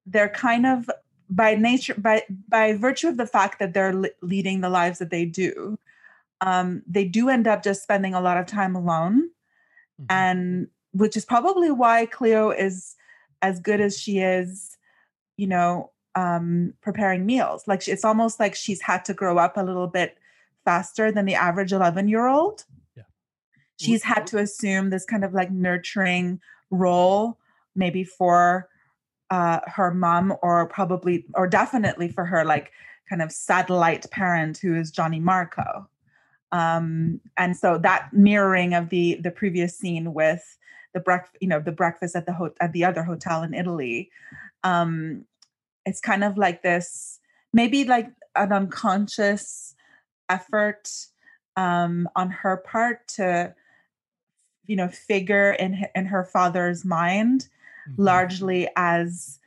Speaker 5: they're kind of by nature by by virtue of the fact that they're le- leading the lives that they do um they do end up just spending a lot of time alone
Speaker 1: Mhm.
Speaker 5: and which is probably why cleo is as good as she is you know um preparing meals like she, it's almost like she's had to grow up a little bit faster than the average 11 year old
Speaker 1: Yeah.
Speaker 5: she's had to assume this kind of like nurturing role maybe for uh, her mom or probably or definitely for her like kind of satellite parent who is Johnny Marco. Um, and so that mirroring of the the previous scene with the breakfast, you know, the breakfast at the ho- at the other hotel in Italy, um, it's kind of like this maybe like an unconscious effort um, on her part to you know figure in in her father's mind
Speaker 1: Mhm.
Speaker 5: largely as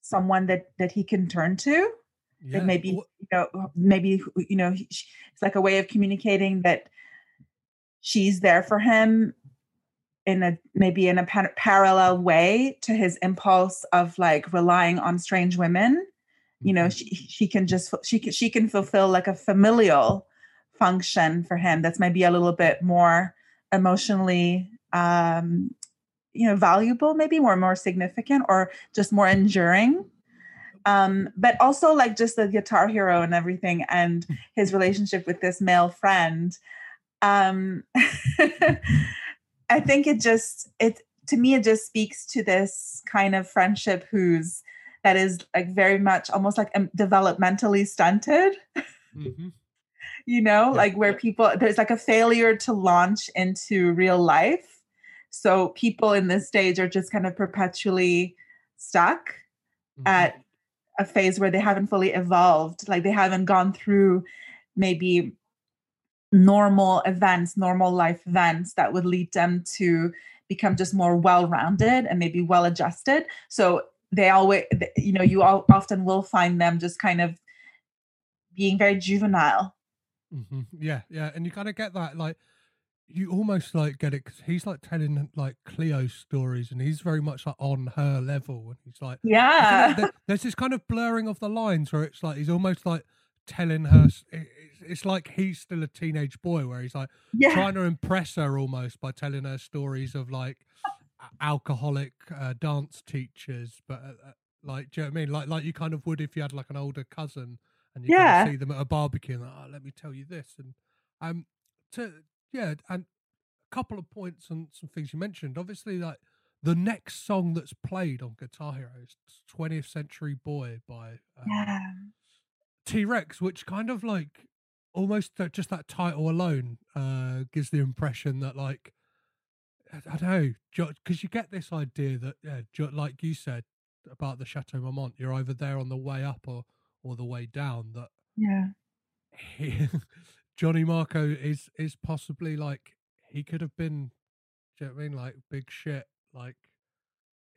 Speaker 5: someone that that he can turn to
Speaker 1: Yeah.
Speaker 5: that maybe you know maybe you know he- it's like a way of communicating that she's there for him in a maybe in a pa- parallel way to his impulse of like relying on strange women you know
Speaker 1: Mhm.
Speaker 5: she she can just she can she can fulfill like a familial function for him that's maybe a little bit more emotionally um you know valuable maybe more more significant or just more enduring. Um but also like just the guitar hero and everything and his relationship with this male friend um i think it just it to me it just speaks to this kind of friendship who's that is like very much almost like developmentally stunted.
Speaker 1: Hmm
Speaker 5: you know
Speaker 1: Yeah.
Speaker 5: like where people there's like a failure to launch into real life so people in this stage are just kind of perpetually stuck
Speaker 1: Mm-hmm.
Speaker 5: at a phase where they haven't fully evolved like they haven't gone through maybe normal events normal life events that would lead them to become just more well-rounded and maybe well-adjusted. So they always you know you all often will find them just kind of being very juvenile.
Speaker 1: Hmm Yeah, yeah, and you kind of get that, like, you almost like get it because he's like telling like Cleo stories, and he's very much like on her level, and he's like, I feel like
Speaker 5: yeah.
Speaker 1: there- there's this kind of blurring of the lines where it's like he's almost like telling her, it- it's, it's like he's still a teenage boy, where he's like
Speaker 5: yeah.
Speaker 1: trying to impress her almost by telling her stories of like alcoholic uh, dance teachers, but uh, uh, like, do you know what I mean? Like, like you kind of would if you had like an older cousin and you kind of see them at a barbecue and like, oh, let me tell you this, and um, to yeah, and a couple of points on some things you mentioned. Obviously, like the next song that's played on Guitar Hero is "20th Century Boy" by um,
Speaker 5: yeah
Speaker 1: T Rex, which kind of like almost just that title alone uh, gives the impression that like I, don't know because you get this idea that yeah, like you said about the Chateau Marmont, you're either there on the way up or or the way down. That
Speaker 5: yeah
Speaker 1: Johnny Marco is is possibly like he could have been. Do you know what I mean? Like big shit, like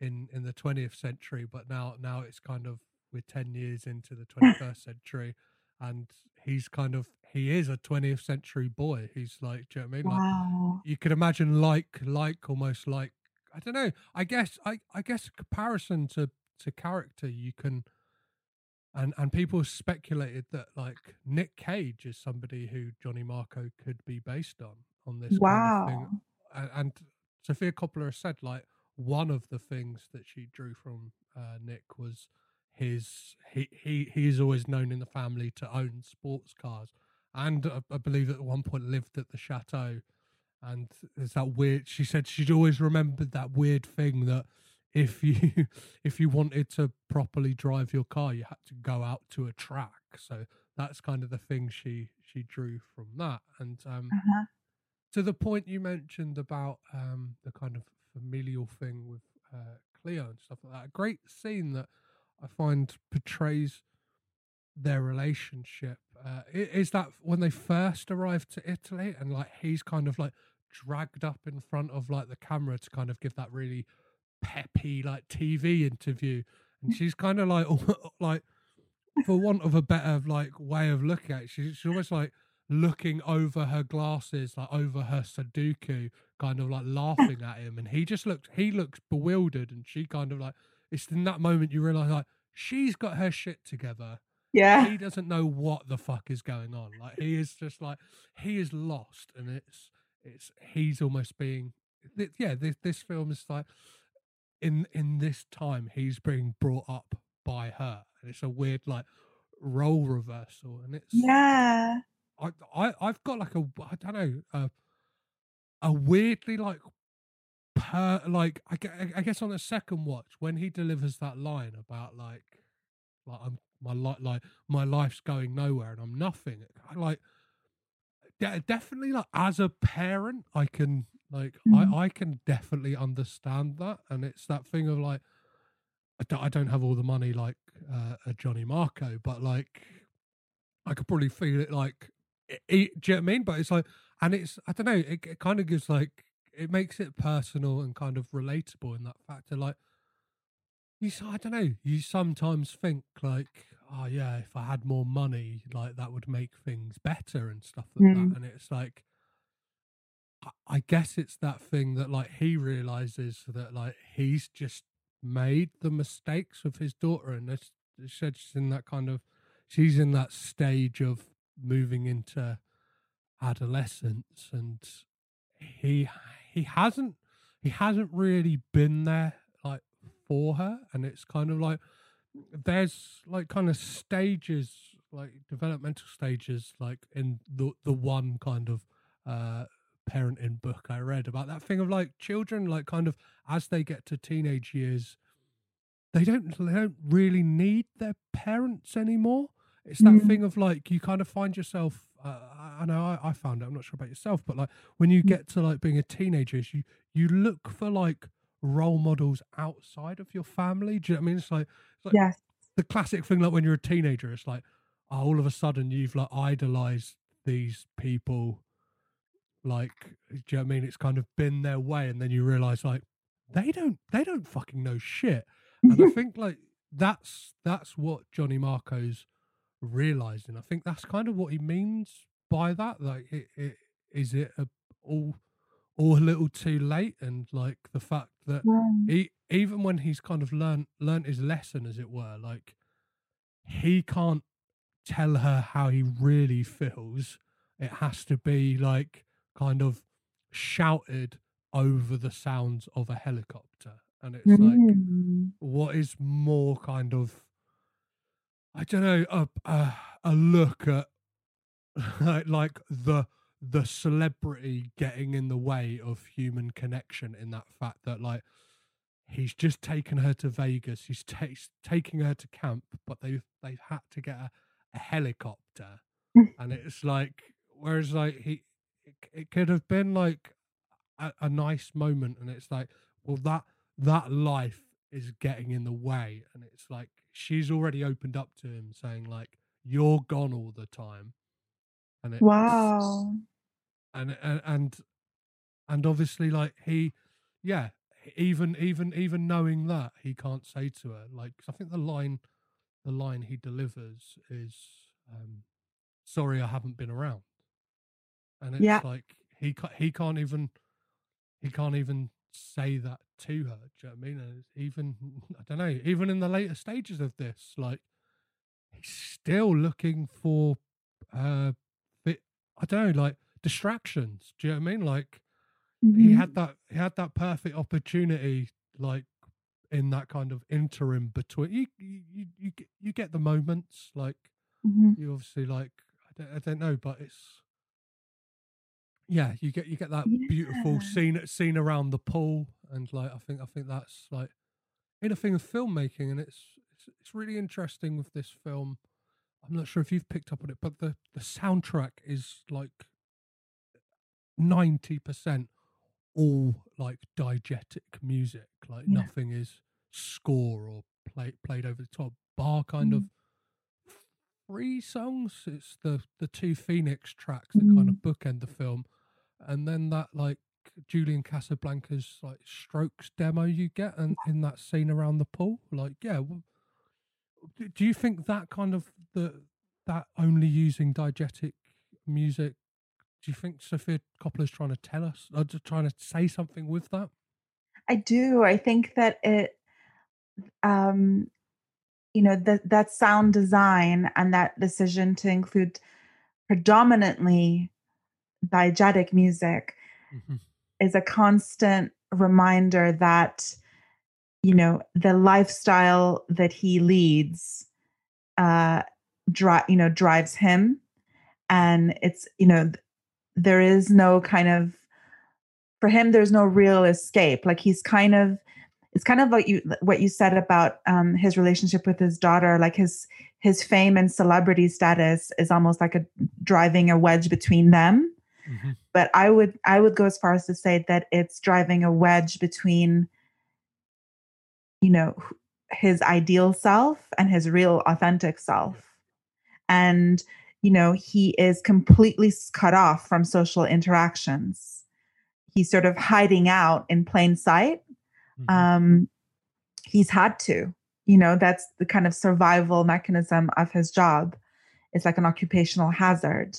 Speaker 1: in in the twentieth century, but now now it's kind of we're ten years into the twenty first century, and he's kind of he is a twentieth century boy. He's like, do you know what I mean? Like
Speaker 5: wow
Speaker 1: you could imagine like like almost like I don't know. I guess I I guess comparison to to character you can and and people speculated that like Nick Cage is somebody who Johnny Marco could be based on on this kind of
Speaker 5: wow
Speaker 1: thing. And, and Sofia Coppola has said like one of the things that she drew from uh, Nick was his he he he's always known in the family to own sports cars and uh, I believe at one point lived at the chateau and there's that weird she said she'd always remembered that weird thing that if you if you wanted to properly drive your car you had to go out to a track so that's kind of the thing she she drew from that and um
Speaker 5: uh-huh.
Speaker 1: to the point you mentioned about um the kind of familial thing with uh cleo and stuff like that a great scene that i find portrays their relationship uh, is that when they first arrived to Italy and like he's kind of like dragged up in front of like the camera to kind of give that really peppy like TV interview. And she's kind of like like for want of a better like way of looking at it she's, she's almost like looking over her glasses like over her Sudoku kind of like laughing at him. And he just looks he looks bewildered. And she kind of like it's in that moment you realize like she's got her shit together.
Speaker 5: Yeah.
Speaker 1: He doesn't know what the fuck is going on. Like he is just like he is lost, and it's it's he's almost being yeah. This this film is like in in this time he's being brought up by her, and it's a weird like role reversal, and it's
Speaker 5: yeah.
Speaker 1: I I I've got like a I don't know a a weirdly like per like I, I guess on the second watch when he delivers that line about like like I'm my life like my life's going nowhere and I'm nothing I like de- definitely like as a parent I can like
Speaker 5: Mhm.
Speaker 1: I I can definitely understand that and it's that thing of like I don't, I don't have all the money like uh, a Johnny Marco but like I could probably feel it like it, it, do you know what I mean but it's like and it's I don't know it, it kind of gives like it makes it personal and kind of relatable in that factor like you I don't know you sometimes think like oh yeah if I had more money like that would make things better and stuff like
Speaker 5: Mm.
Speaker 1: that and it's like I- guess it's that thing that like he realizes that like he's just made the mistakes with his daughter and she said she's in that kind of she's in that stage of moving into adolescence and he he hasn't he hasn't really been there like for her, and it's kind of like there's like kind of stages, like developmental stages, like in the the one kind of uh parenting book I read about that thing of like children, like kind of as they get to teenage years, they don't they don't really need their parents anymore. It's that
Speaker 5: Mm.
Speaker 1: thing of like you kind of find yourself. Uh, I know I, I found it. I'm not sure about yourself, but like when you get to like being a teenager, you you look for like role models outside of your family. Do you know what I mean? It's like it's like
Speaker 5: Yes.
Speaker 1: the classic thing like when you're a teenager it's like oh, all of a sudden you've like idolized these people like do you know what i mean? It's kind of been their way and then you realize like they don't they don't fucking know shit. And i think like that's that's what johnny marco's realizing i think that's kind of what he means by that like it, it is it a, all all a little too late? And like the fact that
Speaker 5: Um,
Speaker 1: he even when he's kind of learned learned his lesson as it were like he can't tell her how he really feels. It has to be like kind of shouted over the sounds of a helicopter and it's like
Speaker 5: mm.
Speaker 1: what is more kind of i don't know a a, a look at like the the celebrity getting in the way of human connection in that fact that like he's just taken her to Vegas he's ta- taking her to camp but they've they've had to get a, a helicopter and it's like whereas like he it, it could have been like a, a nice moment and it's like well that that life is getting in the way and it's like she's already opened up to him saying like you're gone all the time and it
Speaker 5: Wow.
Speaker 1: and and and, and obviously like he yeah even even even knowing that he can't say to her like 'cause i think the line the line he delivers is um sorry i haven't been around and it's
Speaker 5: Yeah.
Speaker 1: like he ca- he can't even he can't even say that to her do you know what i mean and it's even i don't know even in the later stages of this like he's still looking for uh bit i don't know like distractions do you know what i mean like he
Speaker 5: Mhm.
Speaker 1: had that he had that perfect opportunity like in that kind of interim between you you you, you, get, the moments like
Speaker 5: Mhm.
Speaker 1: you obviously like I don't, I don't know but it's yeah you get you get that beautiful scene scene around the pool and like i think i think that's like in a thing of filmmaking and it's it's, it's really interesting with this film. I'm not sure if you've picked up on it but the the soundtrack is like 90% all like diegetic music like
Speaker 5: Yeah.
Speaker 1: nothing is score or play, played over the top. Bar kind mm-hmm. of three songs it's the the two phoenix tracks that kind of mm-hmm. bookend the film and then that like julian casablancas like strokes demo you get and in that scene around the pool like yeah do- you think that kind of the that only using diegetic music do you think sofia coppola's trying to tell us or just trying to say something with that
Speaker 5: I do. I think that it, um, you know, that that sound design and that decision to include predominantly diegetic music
Speaker 1: Mhm.
Speaker 5: is a constant reminder that, you know, the lifestyle that he leads, uh, dri- you know, drives him, and it's you know, th- there is no kind of for him there's no real escape. Like he's kind of it's kind of like you what you said about um, his relationship with his daughter. Like his his fame and celebrity status is almost like a driving a wedge between them
Speaker 1: Mhm.
Speaker 5: but i would i would go as far as to say that it's driving a wedge between you know his ideal self and his real authentic self. And you know he is completely cut off from social interactions. He's sort of hiding out in plain sight.
Speaker 1: Mhm.
Speaker 5: um he's had to you know that's the kind of survival mechanism of his job. It's like an occupational hazard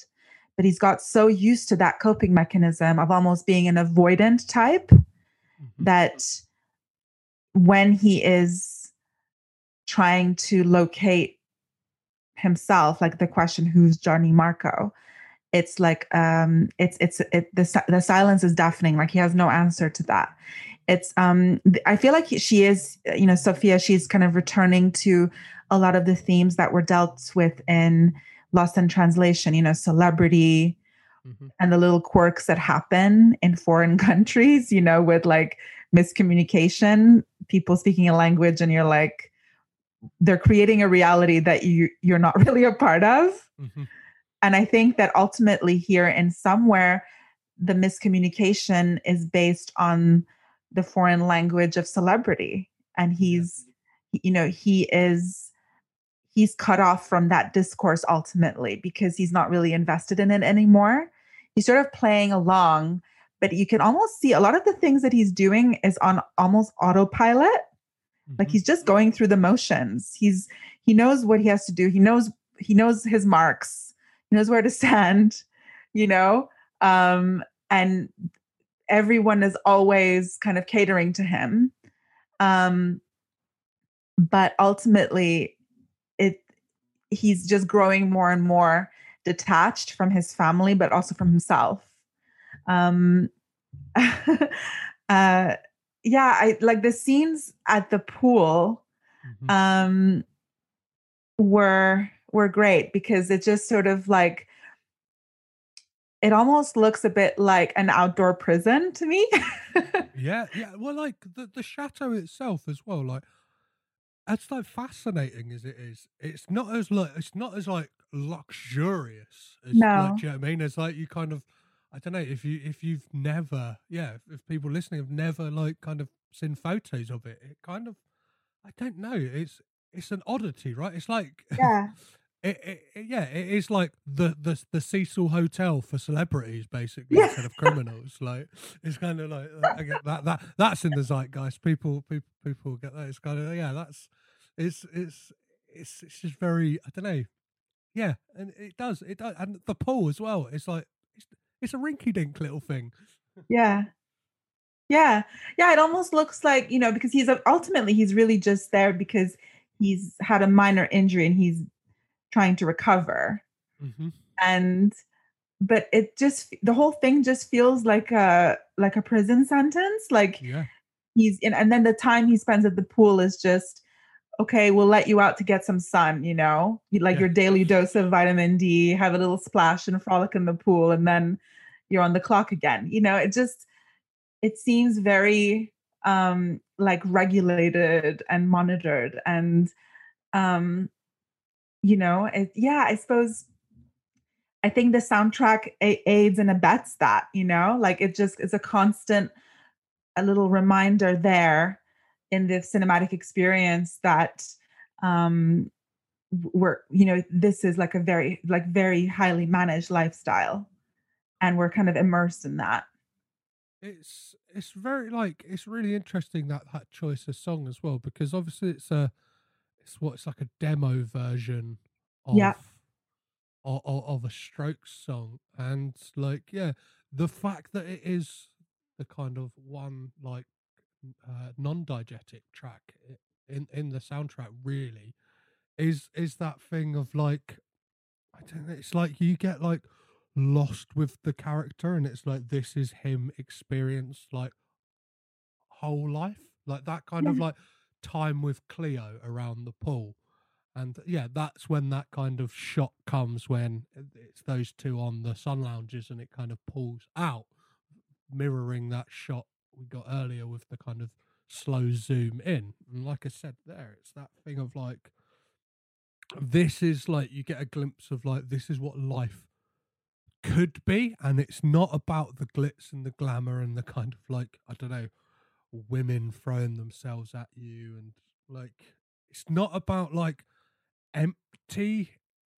Speaker 5: but he's got so used to that coping mechanism of almost being an avoidant type
Speaker 1: Mhm.
Speaker 5: that when he is trying to locate himself like the question who's johnny marco it's like um it's it's it the, the silence is deafening like he has no answer to that it's um i feel like she is you know sofia she's kind of returning to a lot of the themes that were dealt with in lost in translation you know celebrity
Speaker 1: Mhm.
Speaker 5: and the little quirks that happen in foreign countries you know with like miscommunication people speaking a language and you're like they're creating a reality that you you're not really a part of
Speaker 1: Mhm.
Speaker 5: and I think that ultimately here in somewhere, the miscommunication is based on the foreign language of celebrity. And he's, you know, he is, he's cut off from that discourse ultimately because he's not really invested in it anymore. He's sort of playing along, but you can almost see a lot of the things that he's doing is on almost autopilot. Like
Speaker 1: Mhm.
Speaker 5: he's just going through the motions. He's he knows what he has to do. He knows he knows his marks. He knows where to stand you know? Um and everyone is always kind of catering to him. Um but ultimately he's just growing more and more detached from his family but also from himself um uh yeah i like the scenes at the pool
Speaker 1: Mhm.
Speaker 5: um were were great because it just sort of like it almost looks a bit like an outdoor prison to me
Speaker 1: Yeah, yeah. Well, like the the chateau itself as well. Like, it's like fascinating as it is. It's not as like it's not as like luxurious as
Speaker 5: No.
Speaker 1: like. Do you know what I mean? It's like you kind of. I don't know if you if you've never yeah if, if people listening have never like kind of seen photos of it it kind of I don't know it's it's an oddity right it's like
Speaker 5: yeah
Speaker 1: it, it, it- yeah, it is like the, the the Cecil Hotel for celebrities, basically,
Speaker 5: Yeah.
Speaker 1: instead of criminals. Like it's kind of like uh, I get that that that's in the zeitgeist. People people people get that. It's kind of yeah, that's it's it's it's it's just very I don't know. Yeah, and it does it does, and the pool as well. It's like it's it's a rinky dink little thing.
Speaker 5: yeah yeah yeah it almost looks like you know because he's ultimately he's really just there because he's had a minor injury and he's trying to recover.
Speaker 1: Hmm
Speaker 5: and but it just the whole thing just feels like a like a prison sentence like
Speaker 1: Yeah,
Speaker 5: he's in and then the time he spends at the pool is just okay we'll let you out to get some sun you know? Like
Speaker 1: Yeah.
Speaker 5: your daily dose of vitamin d have a little splash and frolic in the pool and then you're on the clock again you know? It just it seems very um like regulated and monitored and um you know it, yeah i suppose i think the soundtrack aids and abets that you know? Like it just is a constant a little reminder there in the cinematic experience that um we're you know this is like a very like very highly managed lifestyle and we're kind of immersed in that.
Speaker 1: It's it's very like it's really interesting that that choice of song as well because obviously it's a it's what it's like a demo version of
Speaker 5: Yeah.
Speaker 1: of, of a Strokes song and like yeah the fact that it is the kind of one like uh, non-diegetic track in in the soundtrack really is is that thing of like I don't know. It's like you get like lost with the character, and it's like this is him experienced like whole life, like that kind of like time with Cleo around the pool, and yeah, that's when that kind of shot comes when it's those two on the sun lounges, and it kind of pulls out, mirroring that shot we got earlier with the kind of slow zoom in, and like I said there, it's that thing of like this is like you get a glimpse of like this is what life could be and it's not about the glitz and the glamour and the kind of like i don't know women throwing themselves at you and like it's not about like empty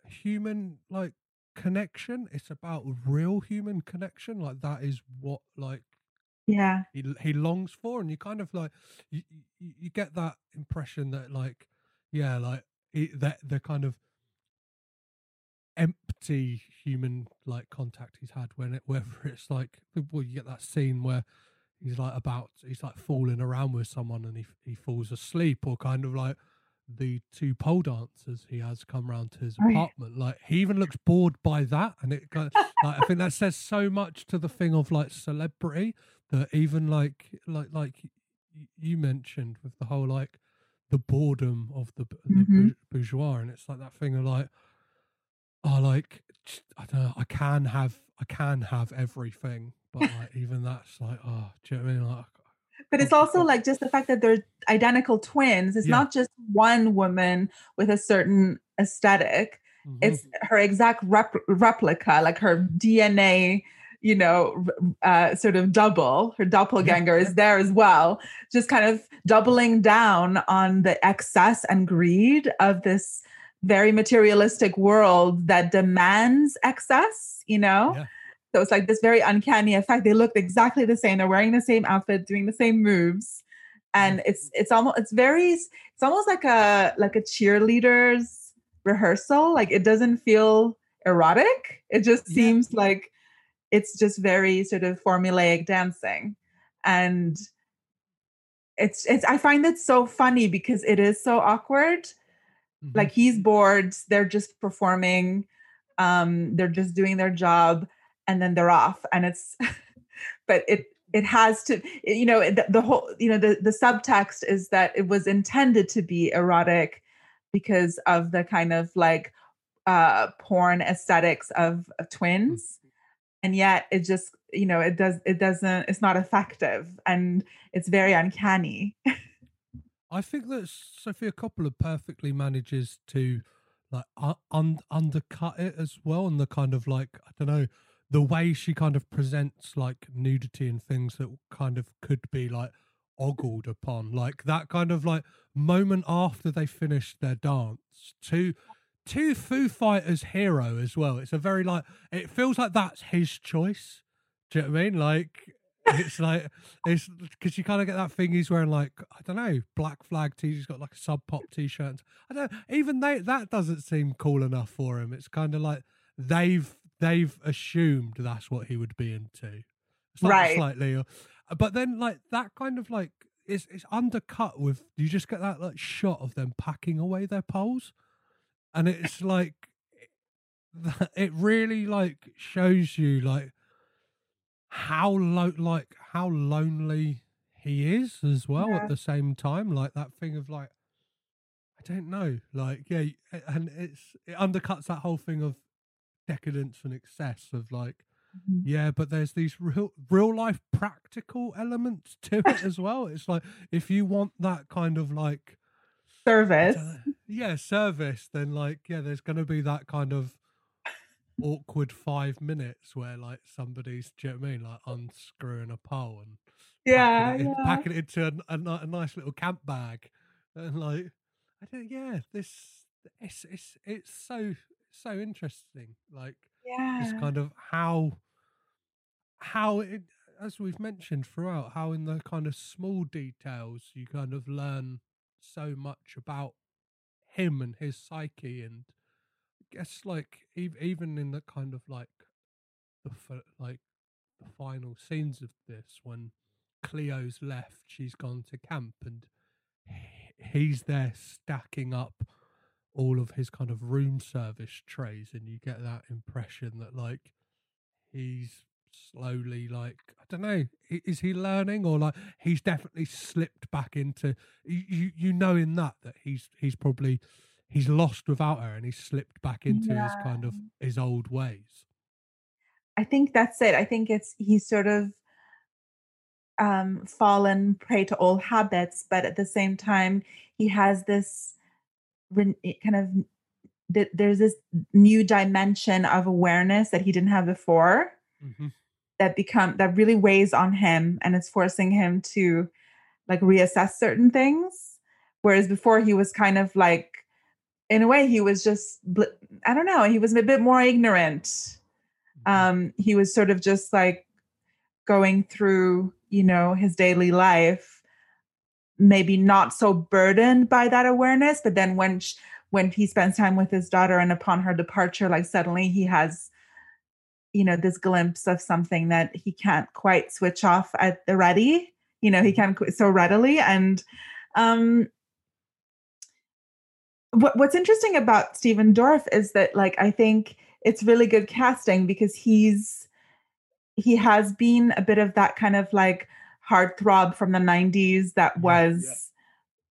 Speaker 1: human like connection it's about real human connection like that is what like
Speaker 5: yeah.
Speaker 1: he he longs for and you kind of like you you, you get that impression that like yeah like he, that the kind of empty human like contact he's had when it whether it's like well you get that scene where he's like about he's like falling around with someone and he he falls asleep or kind of like the two pole dancers he has come round to his apartment. Like he even looks bored by that and it kind of, like i think that says so much to the thing of like celebrity that even like like like you mentioned with the whole like the boredom of the,
Speaker 5: Mhm.
Speaker 1: bour- bourgeois, and it's like that thing of like, oh, like i don't know, I can have, I can have everything, but like even that's like, oh, do you know what I mean? Like,
Speaker 5: but it's also like just the fact that they're identical twins it's
Speaker 1: Yeah.
Speaker 5: not just one woman with a certain aesthetic
Speaker 1: mhm.
Speaker 5: it's her exact rep- replica like her dna you know uh, sort of double her doppelganger is there as well just kind of doubling down on the excess and greed of this very materialistic world that demands excess you know
Speaker 1: Yeah.
Speaker 5: So it's like this very uncanny effect. They look exactly the same. They're wearing the same outfit doing the same moves. And it's it's almost it's very it's almost like a like a cheerleader's rehearsal. Like it doesn't feel erotic. It just
Speaker 1: Yeah.
Speaker 5: seems like it's just very sort of formulaic dancing. And it's it's i find it so funny because it is so awkward.
Speaker 1: Mhm.
Speaker 5: like he's bored. They're just performing. Um they're just doing their job and then they're off and it's but it it has to it- you know the, the whole you know the the subtext is that it was intended to be erotic because of the kind of like uh porn aesthetics of, of twins. And yet it just you know it does it doesn't it's not effective and it's very uncanny.
Speaker 1: I think that Sofia Coppola perfectly manages to like un- undercut it as well, and the kind of like I don't know the way she kind of presents like nudity and things that kind of could be like ogled upon, like that kind of like moment after they finish their dance to to Foo Fighters hero as well. It's a very like it feels like that's his choice. Do you know what I mean? Like it's like it's because you kind of get that thing he's wearing like I don't know black flag t. He's got like a sub pop t shirt. I don't even they that doesn't seem cool enough for him. It's kind of like they've they've assumed that's what he would be into, like
Speaker 5: Right.
Speaker 1: Slightly, uh, but then like that kind of like it's it's undercut with you just get that like shot of them packing away their poles, and it's like it really like shows you like how lo- like how lonely he is as well
Speaker 5: Yeah.
Speaker 1: at the same time like that thing of like i don't know like yeah and it's it undercuts that whole thing of decadence and excess of like
Speaker 5: Mhm.
Speaker 1: yeah but there's these real real life practical elements to it as well it's like if you want that kind of like
Speaker 5: service
Speaker 1: yeah service then like yeah there's going to be that kind of awkward five minutes where like somebody's do you know what I mean like unscrewing a pole and
Speaker 5: yeah,
Speaker 1: packing it, in-
Speaker 5: yeah.
Speaker 1: packing it into a, a, a nice little camp bag and like I don't yeah this it's it's it's so so interesting like
Speaker 5: yeah.
Speaker 1: it's kind of how how it as we've mentioned throughout how in the kind of small details you kind of learn so much about him and his psyche and I guess like ev- even in the kind of like the f- like the final scenes of this when Cleo's left she's gone to camp and he's there stacking up all of his kind of room service trays and you get that impression that like he's slowly like i don't know is he learning? Or like he's definitely slipped back into you you, know in that that he's he's probably he's lost without her and he's slipped back into his kind of his old ways.
Speaker 5: I think that's it. I think it's he's sort of um, fallen prey to old habits, but at the same time, he has this kind of th- there's this new dimension of awareness that he didn't have before
Speaker 1: mm-hmm.
Speaker 5: that become that really weighs on him and it's forcing him to like reassess certain things. Whereas before he was kind of like in a way he was just i don't know he was a bit more ignorant. Um he was sort of just like going through you know his daily life maybe not so burdened by that awareness but then when sh- when he spends time with his daughter and upon her departure like suddenly he has you know this glimpse of something that he can't quite switch off at the ready you know he can't qu- so readily. And um what, what's interesting about Stephen Dorff is that like I think it's really good casting because he's he has been a bit of that kind of like heartthrob from the 90s that was
Speaker 1: yeah.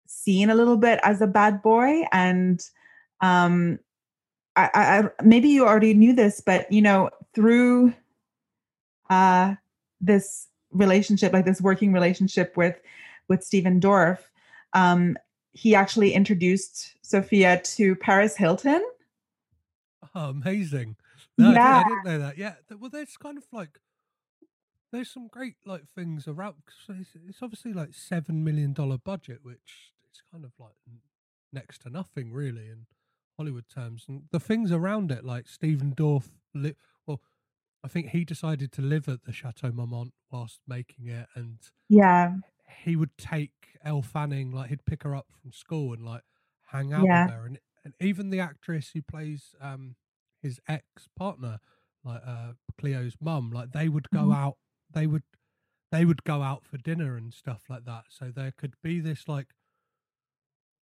Speaker 5: seen a little bit as a bad boy and um I, I maybe you already knew this but you know through uh this relationship like this working relationship with with Stephen Dorff um he actually introduced Sofia to Paris Hilton
Speaker 1: Oh, amazing. No, I, didn't,
Speaker 5: Yeah.
Speaker 1: I didn't know that. Yeah. Well, there's kind of like there's some great like things around. 'cause It's, it's obviously like seven million dollar budget, which is kind of like next to nothing really in Hollywood terms. And the things around it, like Stephen Dorff, li- well, I think he decided to live at the Chateau Marmont whilst making it, and
Speaker 5: yeah
Speaker 1: he would take Elle Fanning, like he'd pick her up from school and like hang out
Speaker 5: Yeah.
Speaker 1: with her, and and even the actress who plays um his ex partner, like uh Cleo's mum, like they would go
Speaker 5: Mhm.
Speaker 1: out, they would they would go out for dinner and stuff like that. So there could be this like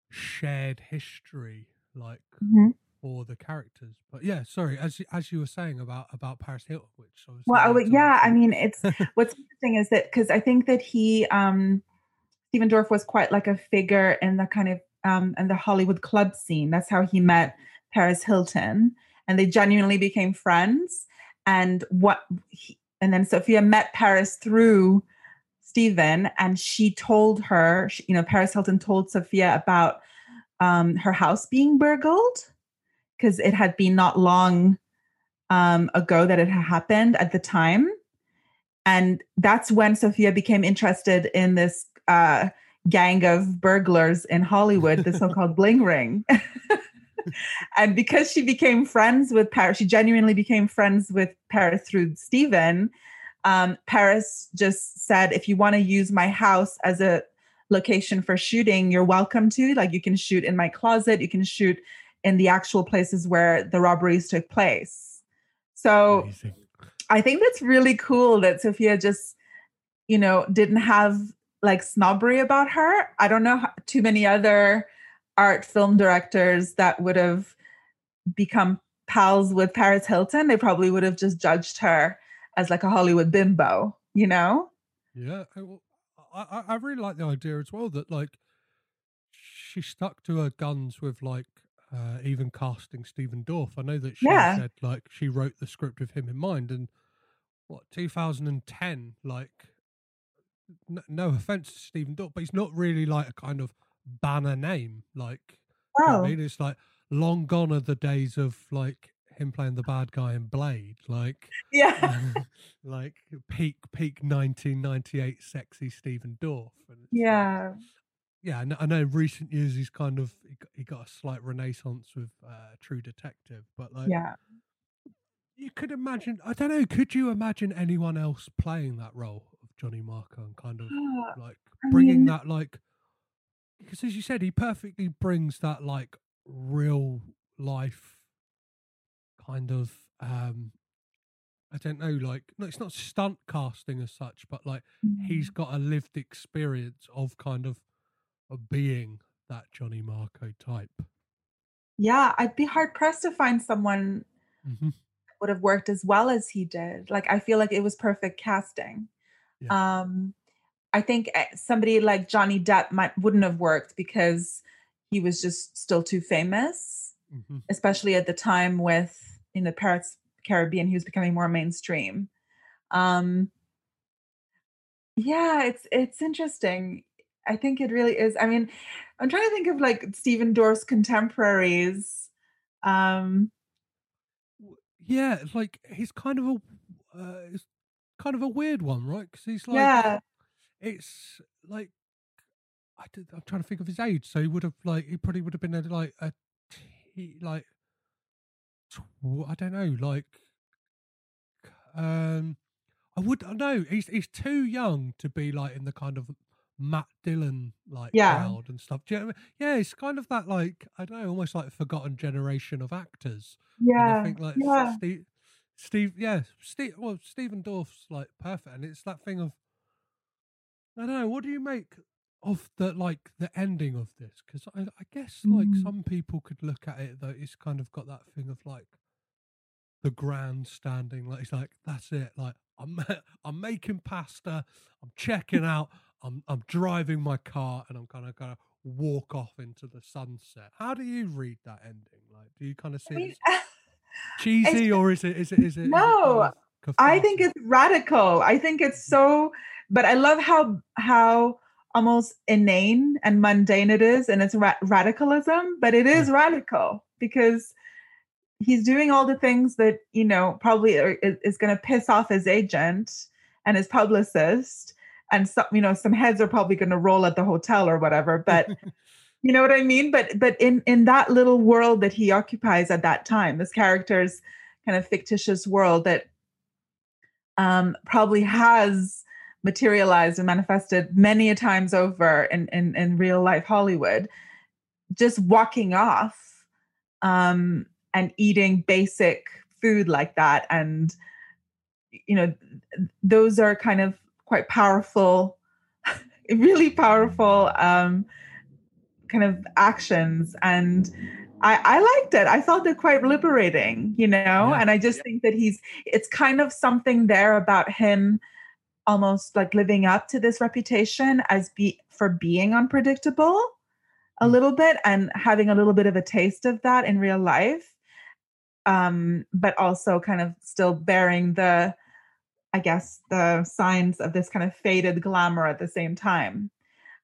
Speaker 1: shared history, like
Speaker 5: Mhm.
Speaker 1: for the characters. But yeah, sorry, as you- as you were saying about about Paris Hilton, which
Speaker 5: Well, I
Speaker 1: leads on
Speaker 5: yeah, I mean, it's what's interesting is that because I think that he, um, Stephen Dorff was quite like a figure in the kind of um, in the Hollywood club scene. That's how he met Paris Hilton, and they genuinely became friends. And what, he, and then Sofia met Paris through Stephen, and she told her, she- you know, Paris Hilton told Sofia about um, her house being burgled because it had been not long um, ago that it had happened at the time. And that's when Sofia became interested in this uh, gang of burglars in Hollywood, the so called Bling Ring. and because she became friends with Paris, she genuinely became friends with Paris through Stephen. Um, Paris just said, if you want to use my house as a location for shooting, you're welcome to. Like, you can shoot in my closet, you can shoot in the actual places where the robberies took place. So
Speaker 1: Amazing.
Speaker 5: I think that's really cool that Sofia just, you know, didn't have like snobbery about her. I don't know how, too many other art film directors that would have become pals with Paris Hilton. They probably would have just judged her as like a Hollywood bimbo, you know?
Speaker 1: Yeah, I, I, really like the idea as well that like she stuck to her guns with like uh, even casting Stephen Dorff. I know that she
Speaker 5: Yeah.
Speaker 1: said like she wrote the script with him in mind, and what 2010 like. n- No offense to Stephen Dorff, but he's not really like a kind of banner name. Like, you know
Speaker 5: Oh.
Speaker 1: I mean, it's like long gone are the days of like him playing the bad guy in Blade. Like,
Speaker 5: Yeah.
Speaker 1: like peak peak 1998 sexy Stephen Dorff. And it's like-
Speaker 5: yeah.
Speaker 1: yeah. I know, In recent years, he's kind of he got, a slight renaissance with uh, True Detective, but like
Speaker 5: Yeah.
Speaker 1: you could imagine. I don't know. Could you imagine anyone else playing that role of Johnny Marco and kind of like
Speaker 5: I
Speaker 1: bringing
Speaker 5: mean-
Speaker 1: that like because as you said, he perfectly brings that like real life kind of um I don't know, like no, it's not stunt casting as such, but like he's got a lived experience of kind of of being that Johnny Marco type.
Speaker 5: Yeah. I'd be hard pressed to find someone
Speaker 1: hmm
Speaker 5: would have worked as well as he did. Like I feel like it was perfect casting. Um I think eh, somebody like Johnny Depp might wouldn't have worked because he was just still too famous,
Speaker 1: hmm
Speaker 5: especially at the time with in the Pirates Caribbean he was becoming more mainstream. Um yeah, it's it's interesting. I think it really is. I mean, I'm trying to think of like Stephen Dorff's contemporaries. Um
Speaker 1: Yeah, like he's kind of a uh, kind of a weird one, right? Because he's like
Speaker 5: yeah.
Speaker 1: It's like I did, I'm trying to think of his age. So he would have like he probably would have been a, like a t- like tw- I don't know like um I would I know he's he's too young to be like in the kind of Matt Dillon like
Speaker 5: Yeah.
Speaker 1: crowd and stuff. Do you know I mean? Yeah, it's kind of that like I don't know, almost like a forgotten generation of actors. And
Speaker 5: Yeah.
Speaker 1: I think like
Speaker 5: yeah.
Speaker 1: Steve, Steve, yeah, Steve. Well, Stephen Dorff's like perfect, and it's that thing of I don't know. What do you make of the like the ending of this? Because I, I guess like
Speaker 5: Mhm.
Speaker 1: some people could look at it though. it's kind of got that thing of like the grandstanding. Like it's like, that's it. Like I'm I'm making pasta. I'm checking out. I'm I'm driving my car, and I'm kind of gonna walk off into the sunset. How do you read that ending? Like, do you kind of see
Speaker 5: I mean,
Speaker 1: cheesy, or is it is it is it? is it
Speaker 5: No,
Speaker 1: kind of
Speaker 5: I think it's radical. I think it's so, but I love how how almost inane and mundane it is, and it's ra- radicalism. But it is radical because he's doing all the things that you know probably are, is, is going to piss off his agent and his publicist, and some you know some heads are probably going to roll at the hotel or whatever. But you know what I mean? But but in in that little world that he occupies at that time, this character's kind of fictitious world that um, probably has materialized and manifested many a times over in, in, in real life Hollywood, just walking off um, and eating basic food like that. And, you know, those are kind of quite powerful, really powerful um, kind of actions. And I, I liked it. I felt it quite liberating, you know,
Speaker 1: Yeah.
Speaker 5: and I just think that he's, it's kind of something there about him almost like living up to this reputation as be for being unpredictable a
Speaker 1: Mm.
Speaker 5: little bit and having a little bit of a taste of that in real life um but also kind of still bearing the i guess the signs of this kind of faded glamour at the same time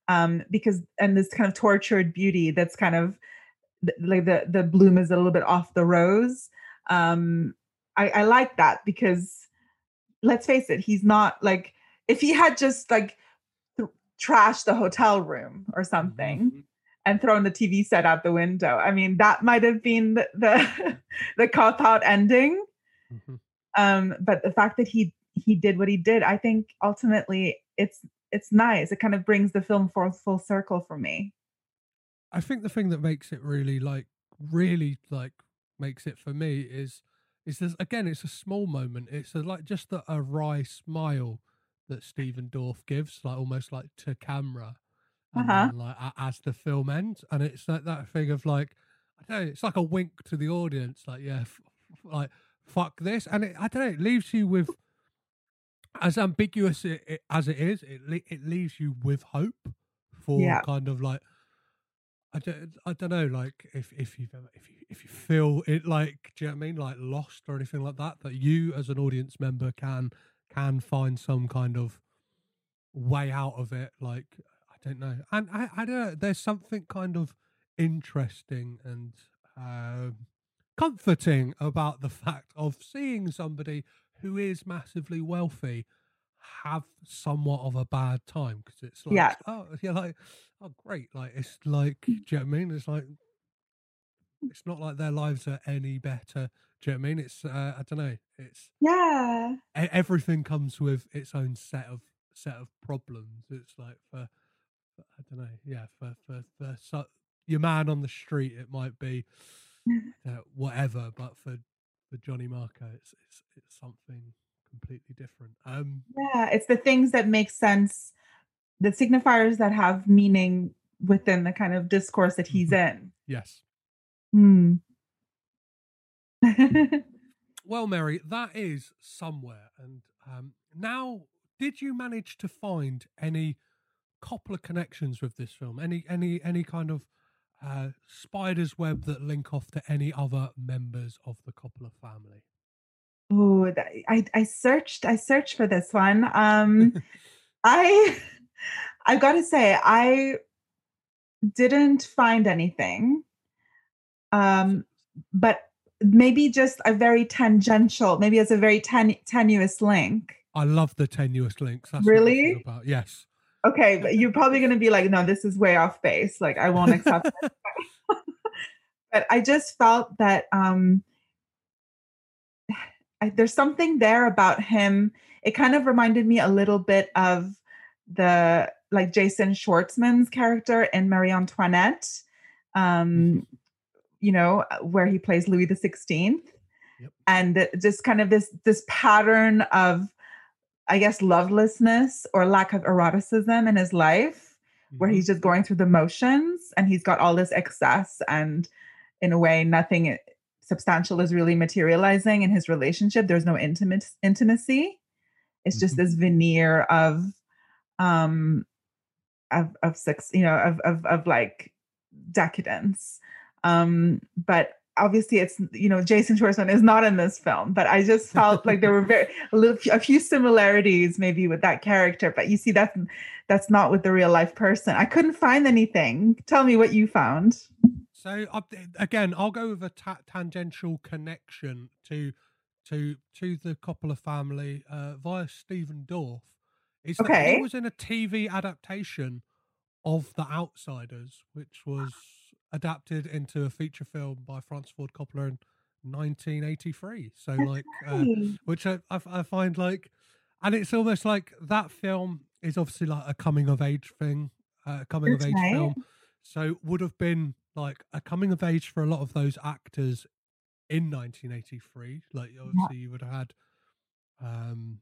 Speaker 5: um because and this kind of tortured beauty that's kind of like the the bloom is a little bit off the rose. Um i i like that because let's face it he's not like if he had just like th- trashed the hotel room or something and thrown the tv set out the window i mean that might have been the the, the cop out ending.
Speaker 1: Mhm.
Speaker 5: um but the fact that he he did what he did i think ultimately it's it's nice. It kind of brings the film full full circle for me
Speaker 1: I think the thing that makes it really like really like makes it for me is is this again it's a small moment it's a, like just a, a wry smile that Stephen Dorff gives like almost like to camera
Speaker 5: Uh-huh.
Speaker 1: then, like a- as the film ends and it's like that thing of like I don't know it's like a wink to the audience like yeah f- like fuck this and it, I don't know it leaves you with as ambiguous it, it, as it is it le- it leaves you with hope for
Speaker 5: Yeah.
Speaker 1: kind of like I don't, I don't know, like if if you if you if you feel it, like, do you know what I mean, like lost or anything like that, that you as an audience member can can find some kind of way out of it. Like, I don't know, and I I don't know. There's something kind of interesting and um, comforting about the fact of seeing somebody who is massively wealthy have somewhat of a bad time because it's like
Speaker 5: Yeah.
Speaker 1: oh yeah like oh great like it's like do you know what I mean? It's like it's not like their lives are any better do you know what I mean? It's uh, I don't know it's
Speaker 5: yeah.
Speaker 1: everything comes with its own set of set of problems. It's like for, for I don't know yeah for for for so, your man on the street it might be uh, whatever but for for Johnny Marco it's it's it's something completely different. Um
Speaker 5: yeah it's the things that make sense the signifiers that have meaning within the kind of discourse that he's in
Speaker 1: yes
Speaker 5: Hmm.
Speaker 1: Well, Mary, that is somewhere. And um, now, did you manage to find any Coppola connections with this film? Any any any kind of uh, spider's web that link off to any other members of the Coppola family?
Speaker 5: Oh, I I searched I searched for this one. Um I I got to say I didn't find anything. Um but maybe just a very tangential, maybe it's a very ten- tenuous link.
Speaker 1: I love the tenuous links. That's what I feel
Speaker 5: Really?
Speaker 1: about. Yes.
Speaker 5: Okay, but you're probably going to be like, no, this is way off base. Like, I won't accept it. but I just felt that um, I, there's something there about him. It kind of reminded me a little bit of the like Jason Schwartzman's character in Marie Antoinette, um, you know, where he plays Louis the Sixteenth,
Speaker 1: Yep.
Speaker 5: and just kind of this this pattern of I guess lovelessness or lack of eroticism in his life, where
Speaker 1: Mhm.
Speaker 5: he's just going through the motions and he's got all this excess and in a way nothing substantial is really materializing in his relationship. There's no intimate intimacy. It's just
Speaker 1: Mhm.
Speaker 5: this veneer of um of of sex, you know, of of of like decadence. Um, but obviously it's you know Jason Schwartzman is not in this film, but I just felt like there were very a little a few similarities maybe with that character. But you see that's that's not with the real life person. I couldn't find anything. Tell me what you found.
Speaker 1: So again, I'll go with a ta- tangential connection to to to the Coppola family uh, via Stephen Dorff. That
Speaker 5: Okay.
Speaker 1: he was in a TV adaptation of The Outsiders, which was adapted into a feature film by Francis Ford Coppola in 1983. So like, uh, which I, I I find like, and it's almost like that film is obviously like a coming of age thing, uh, coming of age film. So would have been like a coming of age for a lot of those actors in 1983. Like obviously you would have had um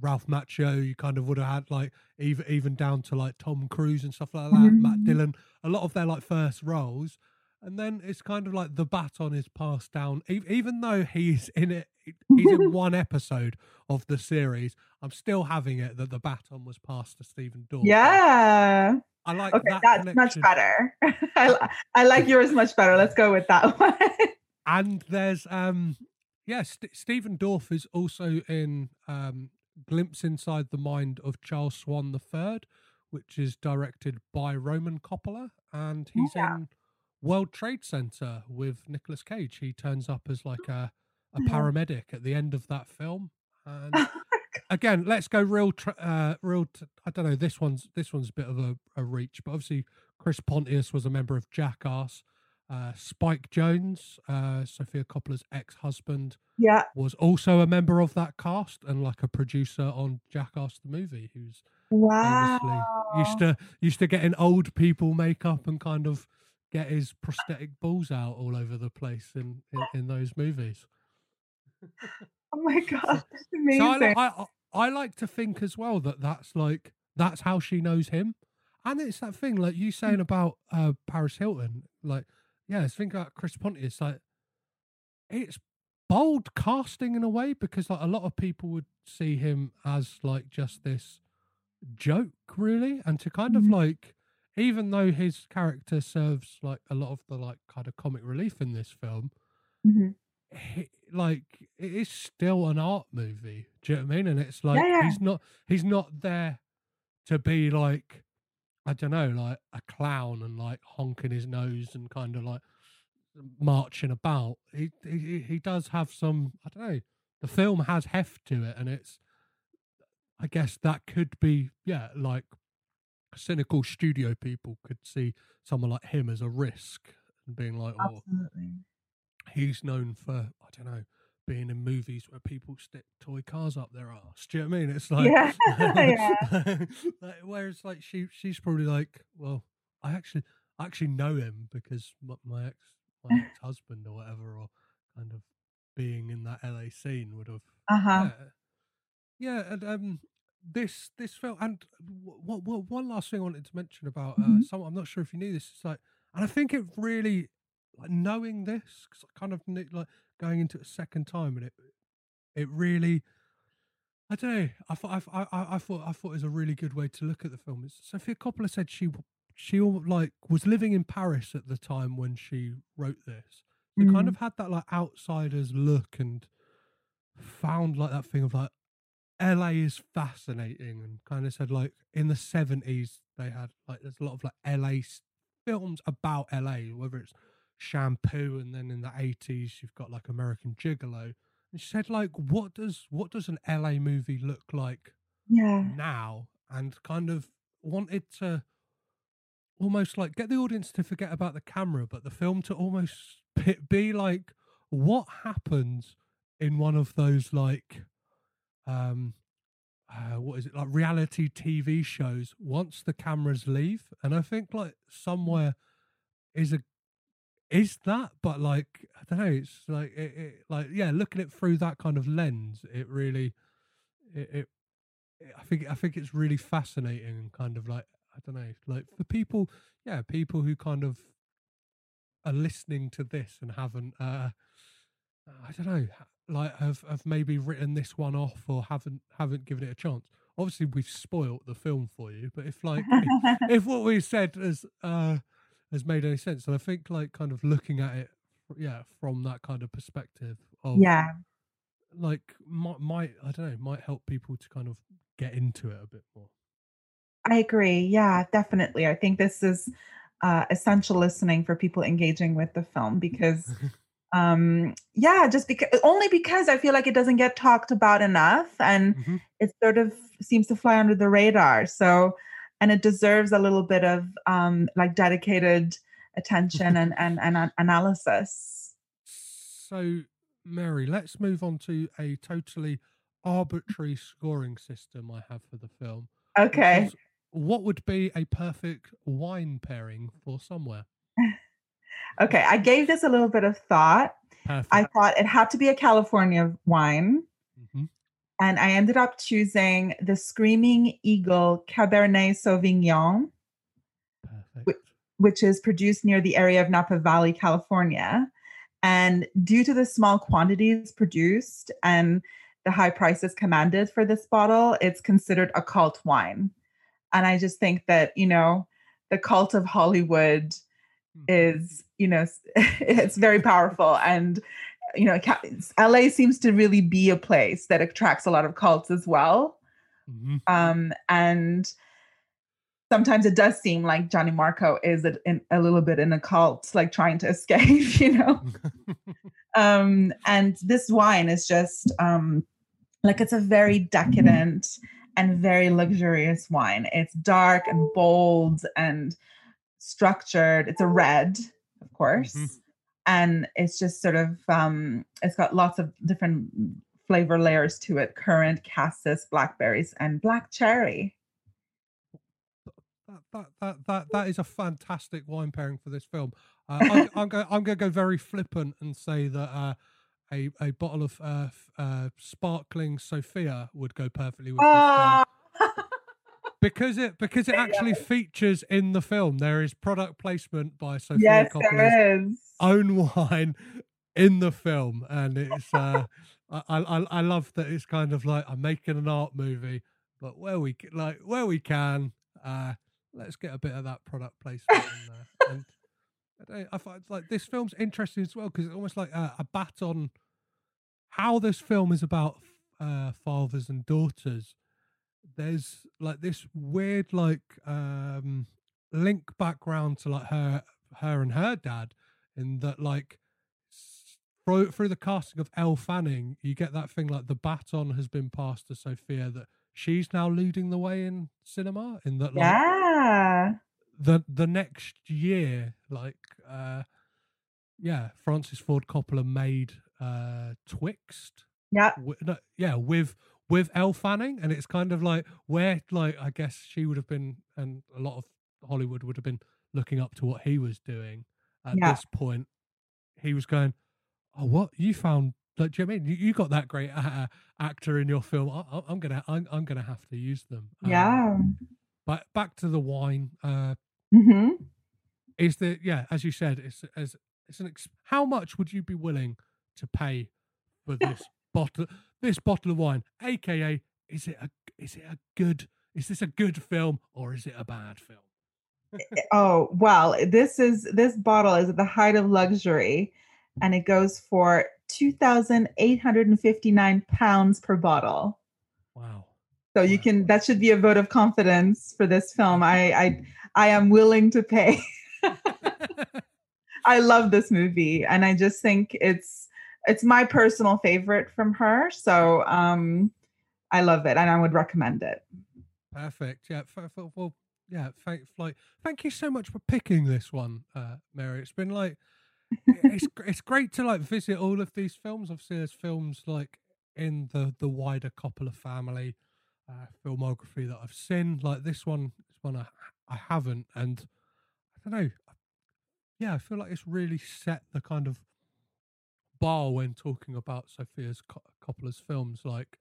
Speaker 1: Ralph Macchio, you kind of would have had like even even down to like Tom Cruise and stuff like that, Matt
Speaker 5: Mhm.
Speaker 1: Dillon, a lot of their like first roles. And then it's kind of like the baton is passed down, e- even though he's in it, he's in one episode of the series. I'm still having it that the baton was passed to Stephen Dorff.
Speaker 5: Yeah.
Speaker 1: I like
Speaker 5: Okay,
Speaker 1: that
Speaker 5: that's
Speaker 1: connection.
Speaker 5: much better. I, li- I like yours much better. Let's go with that one.
Speaker 1: and there's um yeah St- stephen dorff is also in um glimpse inside the mind of charles swan III, which is directed by roman coppola and he's
Speaker 5: Yeah.
Speaker 1: in world trade center with nicolas cage. He turns up as like a a paramedic at the end of that film and again let's go real tr- uh real t- i don't know this one's this one's a bit of a, a reach but obviously chris pontius was a member of jackass uh, Spike Jonze, uh, Sofia Coppola's ex-husband,
Speaker 5: yeah.
Speaker 1: was also a member of that cast and like a producer on Jackass the movie, who's
Speaker 5: Wow.
Speaker 1: used to used to get in old people makeup and kind of get his prosthetic balls out all over the place in in, in those movies.
Speaker 5: Oh my god.
Speaker 1: So I,
Speaker 5: Amazing.
Speaker 1: li- I I I like to think as well that that's like that's how she knows him, and it's that thing like you saying about uh, Paris Hilton. Like, yeah, it's think about Chris Pontius. Like, it's bold casting in a way because like a lot of people would see him as like just this joke, really, and to kind of
Speaker 5: Mhm.
Speaker 1: like. Even though his character serves like a lot of the like kind of comic relief in this film,
Speaker 5: Mhm.
Speaker 1: he, like it is still an art movie. Do you know what I mean? And it's like
Speaker 5: yeah.
Speaker 1: he's not he's not there to be like I don't know, like a clown and like honking his nose and kind of like marching about. He he he does have some I don't know. The film has heft to it, and it's I guess that could be yeah like cynical studio people could see someone like him as a risk and being like oh
Speaker 5: Absolutely.
Speaker 1: he's known for I don't know being in movies where people stick toy cars up their arse. Do you know what I mean? It's like
Speaker 5: Yeah, yeah.
Speaker 1: like, whereas like she she's probably like, well, I actually I actually know him because my, my ex my ex husband or whatever, or kind of being in that LA scene would have
Speaker 5: Uh-huh.
Speaker 1: yeah, yeah, and um, this this felt and what what one last thing I wanted to mention about uh,
Speaker 5: Mhm.
Speaker 1: someone I'm not sure if you knew this. It's like, and I think it really like knowing this, 'cause I kind of knew, like going into it a second time, and it it really. I don't know. I thought I, I, I thought I thought it was a really good way to look at the film. It's, Sofia Coppola said she she like was living in Paris at the time when she wrote this. Kind
Speaker 5: Mm.
Speaker 1: of had that like outsiders look and found like that thing of like LA is fascinating and kind of said like in the 70s they had like there's a lot of like LA films about LA whether it's shampoo and then in the 80s you've got like American Gigolo. And she said like what does what does an LA movie look like
Speaker 5: Yeah.
Speaker 1: now? And kind of wanted to almost like get the audience to forget about the camera but the film to almost be, like what happens in one of those like um uh, what is it like reality tv shows once the cameras leave? And i think like somewhere is a is that but like i don't know it's like it, it like yeah looking at it through that kind of lens it really it, it I think I think it's really fascinating and kind of like I don't know, like for people, yeah, people who kind of are listening to this and haven't, uh, I don't know, like have have maybe written this one off or haven't haven't given it a chance. Obviously, we've spoilt the film for you, but if like if, if what we said is uh has made any sense, and I think like kind of looking at it, yeah, from that kind of perspective of
Speaker 5: yeah.
Speaker 1: like might, might I don't know might help people to kind of get into it a bit more.
Speaker 5: I agree. Yeah, definitely. I think this is uh, essential listening for people engaging with the film because, um, yeah, just because only because I feel like it doesn't get talked about enough and
Speaker 1: Mhm.
Speaker 5: it sort of seems to fly under the radar. So, and it deserves a little bit of um, like dedicated attention and, and, and analysis.
Speaker 1: So, Mary, let's move on to a totally arbitrary scoring system I have for the film.
Speaker 5: Okay.
Speaker 1: What would be a perfect wine pairing for somewhere?
Speaker 5: Okay. I gave this a little bit of thought.
Speaker 1: Perfect.
Speaker 5: I thought it had to be a California wine. And I ended up choosing the Screaming Eagle Cabernet Sauvignon,
Speaker 1: Perfect.
Speaker 5: which is produced near the area of Napa Valley, California. And due to the small quantities produced and the high prices commanded for this bottle, it's considered a cult wine. And I just think that, you know, the cult of Hollywood
Speaker 1: Hmm.
Speaker 5: is, you know, it's very powerful. And, you know, LA seems to really be a place that attracts a lot of cults as well.
Speaker 1: Mhm.
Speaker 5: Um, and sometimes it does seem like Johnny Marco is a, in, a little bit in a cult, like trying to escape, you know. um, and this wine is just um, like it's a very decadent and very luxurious wine. It's dark and bold and structured. It's a red, of course,
Speaker 1: Mhm.
Speaker 5: And it's just sort of um, it's got lots of different flavor layers to it: currant, cassis, blackberries, and black cherry.
Speaker 1: that, that that that that is a fantastic wine pairing for this film. Uh, I'm, I'm going I'm going to go very flippant and say that uh, a a bottle of uh, uh, sparkling Sofia would go perfectly with this film
Speaker 5: Ah,
Speaker 1: because it because it actually features in the film. There is product placement by Sofia
Speaker 5: yes,
Speaker 1: Coppola's own wine in the film, and it's uh, I, I I love that it's kind of like I'm making an art movie, but where we like where we can, uh, let's get a bit of that product placement in there. And I, don't, I find like this film's interesting as well because it's almost like a, a bat on how this film is about uh, fathers and daughters. There's like this weird like um link background to like her her and her dad in that like through through the casting of Elle Fanning, you get that thing like the baton has been passed to Sophia that she's now leading the way in cinema. In that, like
Speaker 5: Yeah.
Speaker 1: the the next year, like uh, yeah, Francis Ford Coppola made uh Twixt.
Speaker 5: Yeah.
Speaker 1: wi- no, yeah, with with Elle Fanning, and it's kind of like where like I guess she would have been, and a lot of Hollywood would have been looking up to what he was doing at
Speaker 5: Yeah.
Speaker 1: this point. He was going, "Oh, what you found? Like, do you know I mean you, you got that great uh, actor in your film? I, I'm gonna, I'm, I'm gonna have to use them." Um,
Speaker 5: Yeah.
Speaker 1: But back to the wine. Uh,
Speaker 5: hmm
Speaker 1: is that yeah? As you said, it's as it's an. Ex- how much would you be willing to pay for this bottle? This bottle of wine, aka, is it a is it a good? Is this a good film or is it a bad film?
Speaker 5: Oh, well, this is this bottle is at the height of luxury and it goes for 2,859 pounds per bottle.
Speaker 1: Wow.
Speaker 5: So you
Speaker 1: Wow.
Speaker 5: can that should be a vote of confidence for this film. I I I am willing to pay. I love this movie and I just think it's it's my personal favorite from her. So um I love it and I would recommend it.
Speaker 1: Perfect. Yeah. f- f- well, yeah. Thank, like, thank you so much for picking this one, uh, Mary. It's been like, it's it's great to like visit all of these films. Obviously, there's films like in the the wider Coppola family uh, filmography that I've seen. Like this one, this one I I haven't, and I don't know. Yeah, I feel like it's really set the kind of bar when talking about Sofia's Co- Coppola's films. Like,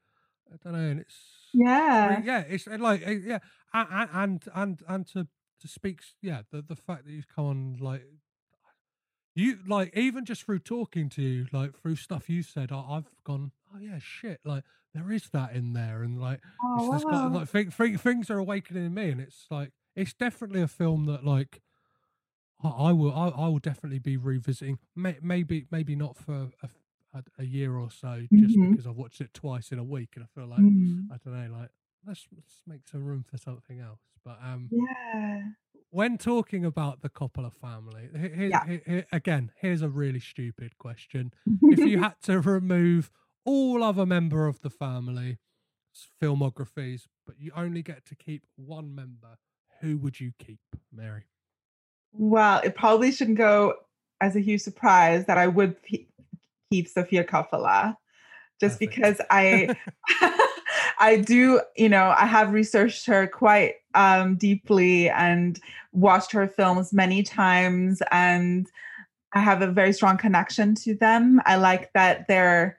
Speaker 1: I don't know, and it's
Speaker 5: Yeah.
Speaker 1: Yeah, it's like yeah, a- a- and and and to to speak, yeah, the the fact that you've come on like you like even just through talking to you, like through stuff you said, I, I've gone, oh yeah, shit, like there is that in there, and like
Speaker 5: Oh,
Speaker 1: just got, like think, think, things are awakening in me, and it's like it's definitely a film that like I, I will I, I will definitely be revisiting. May, maybe maybe not for a, a, a year or so, just
Speaker 5: Mhm.
Speaker 1: because I've watched it twice in a week, and I feel like
Speaker 5: Mm.
Speaker 1: I don't know, like let's, let's make some room for something else. But um,
Speaker 5: Yeah.
Speaker 1: when talking about the Coppola family, he- he-
Speaker 5: Yeah.
Speaker 1: he- he- again, here's a really stupid question. if you had to remove all other member of the family, filmographies, but you only get to keep one member, who would you keep, Mary?
Speaker 5: Well, it probably shouldn't go as a huge surprise that I would keep Sofia Coppola, just
Speaker 1: Perfect.
Speaker 5: because I, I do, you know, I have researched her quite um, deeply and watched her films many times, and I have a very strong connection to them. I like that they're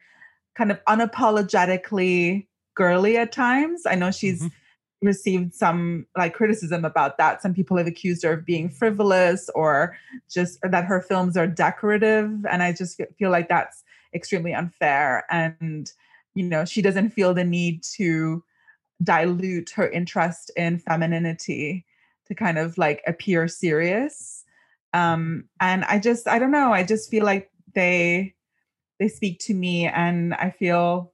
Speaker 5: kind of unapologetically girly at times. I know she's
Speaker 1: Mhm.
Speaker 5: Received some like criticism about that. Some people have accused her of being frivolous or just or that her films are decorative, and I just feel like that's extremely unfair. And you know, she doesn't feel the need to dilute her interest in femininity to kind of like appear serious. Um, and I just, I don't know, I just feel like they they speak to me, and I feel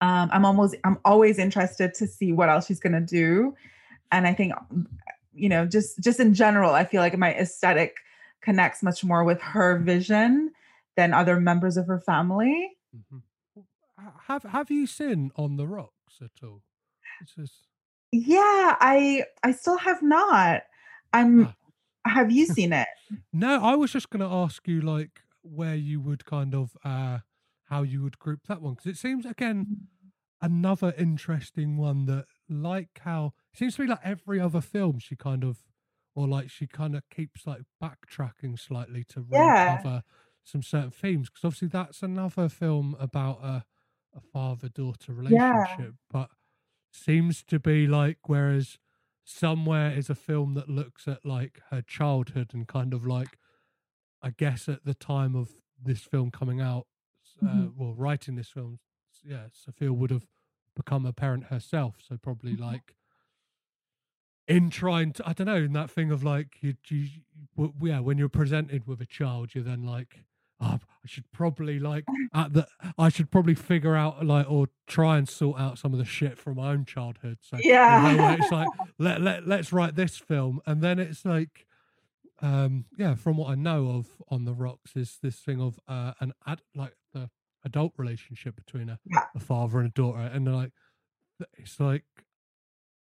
Speaker 5: um, I'm almost I'm always interested to see what else she's gonna do. And I think you know, just just in general, I feel like my aesthetic connects much more with her vision than other members of her family.
Speaker 1: Mhm. Have Have you seen On the Rocks at all? Just,
Speaker 5: Yeah, I I still have not. I'm
Speaker 1: Ah.
Speaker 5: have you seen it?
Speaker 1: no, I was just going to ask you like where you would kind of uh how you would group that one because it seems again another interesting one that like how it seems to be like every other film she kind of or like she kind of keeps like backtracking slightly to
Speaker 5: Yeah.
Speaker 1: recover some certain themes because obviously that's another film about a a father daughter
Speaker 5: Yeah.
Speaker 1: relationship but seems to be like whereas somewhere is a film that looks at like her childhood and kind of like i guess at the time of this film coming out uh,
Speaker 5: Mhm.
Speaker 1: well writing this film yeah sofia would have become a parent herself so probably
Speaker 5: Mhm.
Speaker 1: like in trying to i don't know in that thing of like you, you w- yeah when you're presented with a child you're then like oh, i should probably like at the i should probably figure out like or try and sort out some of the shit from my own childhood so yeah, it's like let, let let's write this film and then it's like um yeah from what i know of on the rocks is this thing of uh an ad like adult relationship between a,
Speaker 5: Yeah.
Speaker 1: a father and a daughter and they're like it's like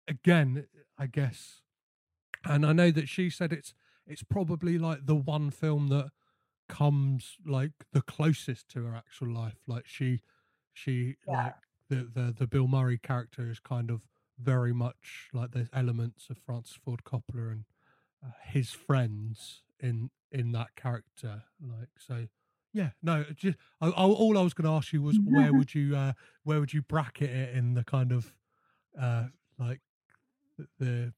Speaker 1: again i guess and i know that she said it's it's probably like the one film that comes like the closest to her actual life like she she
Speaker 5: Yeah.
Speaker 1: like the, the the bill murray character is kind of very much like there's elements of francis ford coppola and uh, his friends in in that character like so yeah no just I, I, all i was going to ask you was where would you uh where would you bracket it in the kind of uh like the-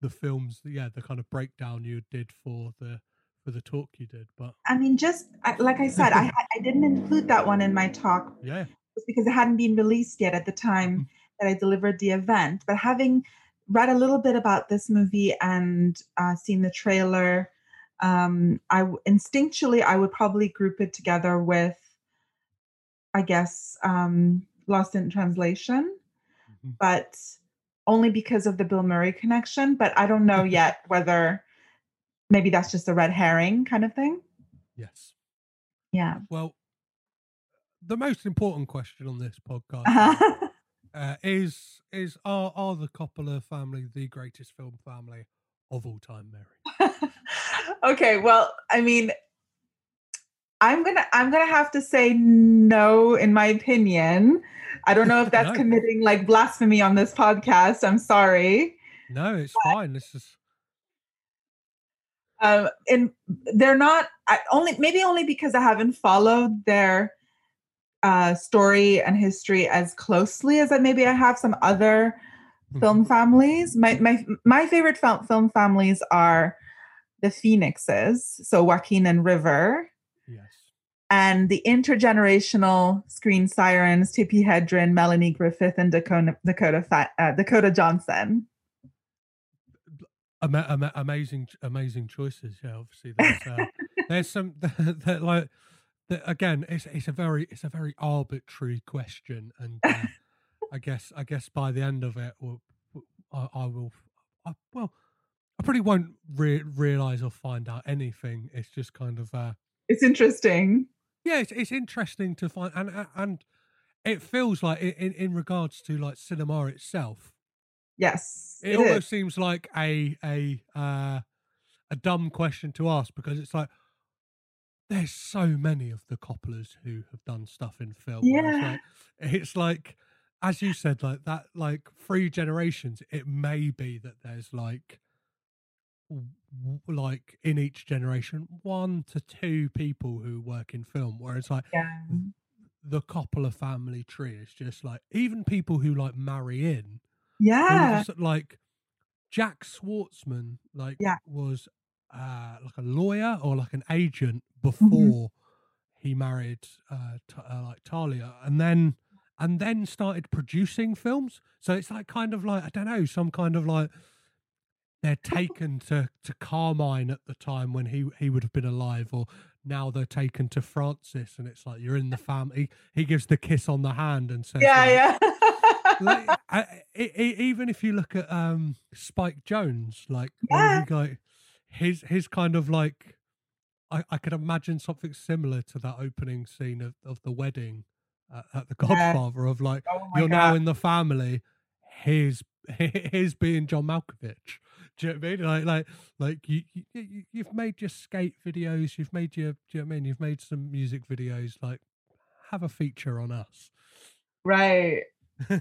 Speaker 1: the films yeah the kind of breakdown you did for the for the talk you did but
Speaker 5: I mean, just I- like I said, I I didn't include that one in my talk
Speaker 1: yeah
Speaker 5: because it hadn't been released yet at the time that I delivered the event. But having read a little bit about this movie and uh, seen the trailer, um, I instinctually I would probably group it together with, I guess, um, Lost in Translation,
Speaker 1: Mhm.
Speaker 5: but only because of the Bill Murray connection. But I don't know yet whether maybe that's just a red herring kind of thing.
Speaker 1: yes
Speaker 5: Yeah.
Speaker 1: well the most important question on this podcast
Speaker 5: Uh-huh.
Speaker 1: uh, is is are are the Coppola family the greatest film family of all time, Mary?
Speaker 5: okay, well, I mean, I'm gonna I'm gonna have to say no in my opinion. I don't know if that's
Speaker 1: No.
Speaker 5: committing like blasphemy on this podcast. I'm sorry.
Speaker 1: No, it's fine. This is
Speaker 5: Um, and they're not I only maybe only because I haven't followed their uh, story and history as closely as I maybe I have some other
Speaker 1: Mhm.
Speaker 5: film families. My my my favorite film film families are the Phoenixes, so Joaquin and River,
Speaker 1: Yes.
Speaker 5: and the intergenerational screen sirens Tippi Hedren, Melanie Griffith, and Dakota Dakota uh, Dakota Johnson.
Speaker 1: Ama- ama- amazing, amazing choices. Yeah, obviously there's uh, there's some that like that again. It's it's a very it's a very arbitrary question, and uh, I guess I guess by the end of it, we'll, I, I will. I, well, I probably won't re- realize or find out anything. It's just kind of uh,
Speaker 5: It's interesting.
Speaker 1: yeah, it's, it's interesting to find, and and- it feels like in in, regards to like cinema itself,
Speaker 5: Yes,
Speaker 1: it,
Speaker 5: it
Speaker 1: almost
Speaker 5: is.
Speaker 1: seems like a a uh, a dumb question to ask because it's like there's so many of the Coppolas who have done stuff in film. where It's
Speaker 5: Yeah.
Speaker 1: like, it's like as you said, like that, like three generations. It may be that there's like like in each generation one to two people who work in film where it's like
Speaker 5: Yeah.
Speaker 1: the Coppola family tree is just like even people who like marry in of
Speaker 5: Yeah.
Speaker 1: like Jack Schwartzman, like
Speaker 5: Yeah.
Speaker 1: was uh like a lawyer or like an agent
Speaker 5: Mm-hmm.
Speaker 1: before he married uh, t- uh like Talia, and then and then started producing films. So it's like kind of like I don't know, some kind of like they're taken to to Carmine at the time when he he would have been alive, or now they're taken to Francis, and it's like you're in the family. He gives the kiss on the hand and says,
Speaker 5: Yeah,
Speaker 1: like,
Speaker 5: yeah.
Speaker 1: like, I, I, even if you look at um Spike Jonze, like
Speaker 5: Yeah.
Speaker 1: he like his his kind of like I, I could imagine something similar to that opening scene of, of the wedding at, at the
Speaker 5: Yeah.
Speaker 1: Godfather of like
Speaker 5: Oh
Speaker 1: you're now in the family. Here's here's being John Malkovich. Do you know what I mean? Like like like you, you you- you've made your skate videos. You've made your. Do you know what I mean? You've made some music videos. Like have a feature on us.
Speaker 5: right. Yeah,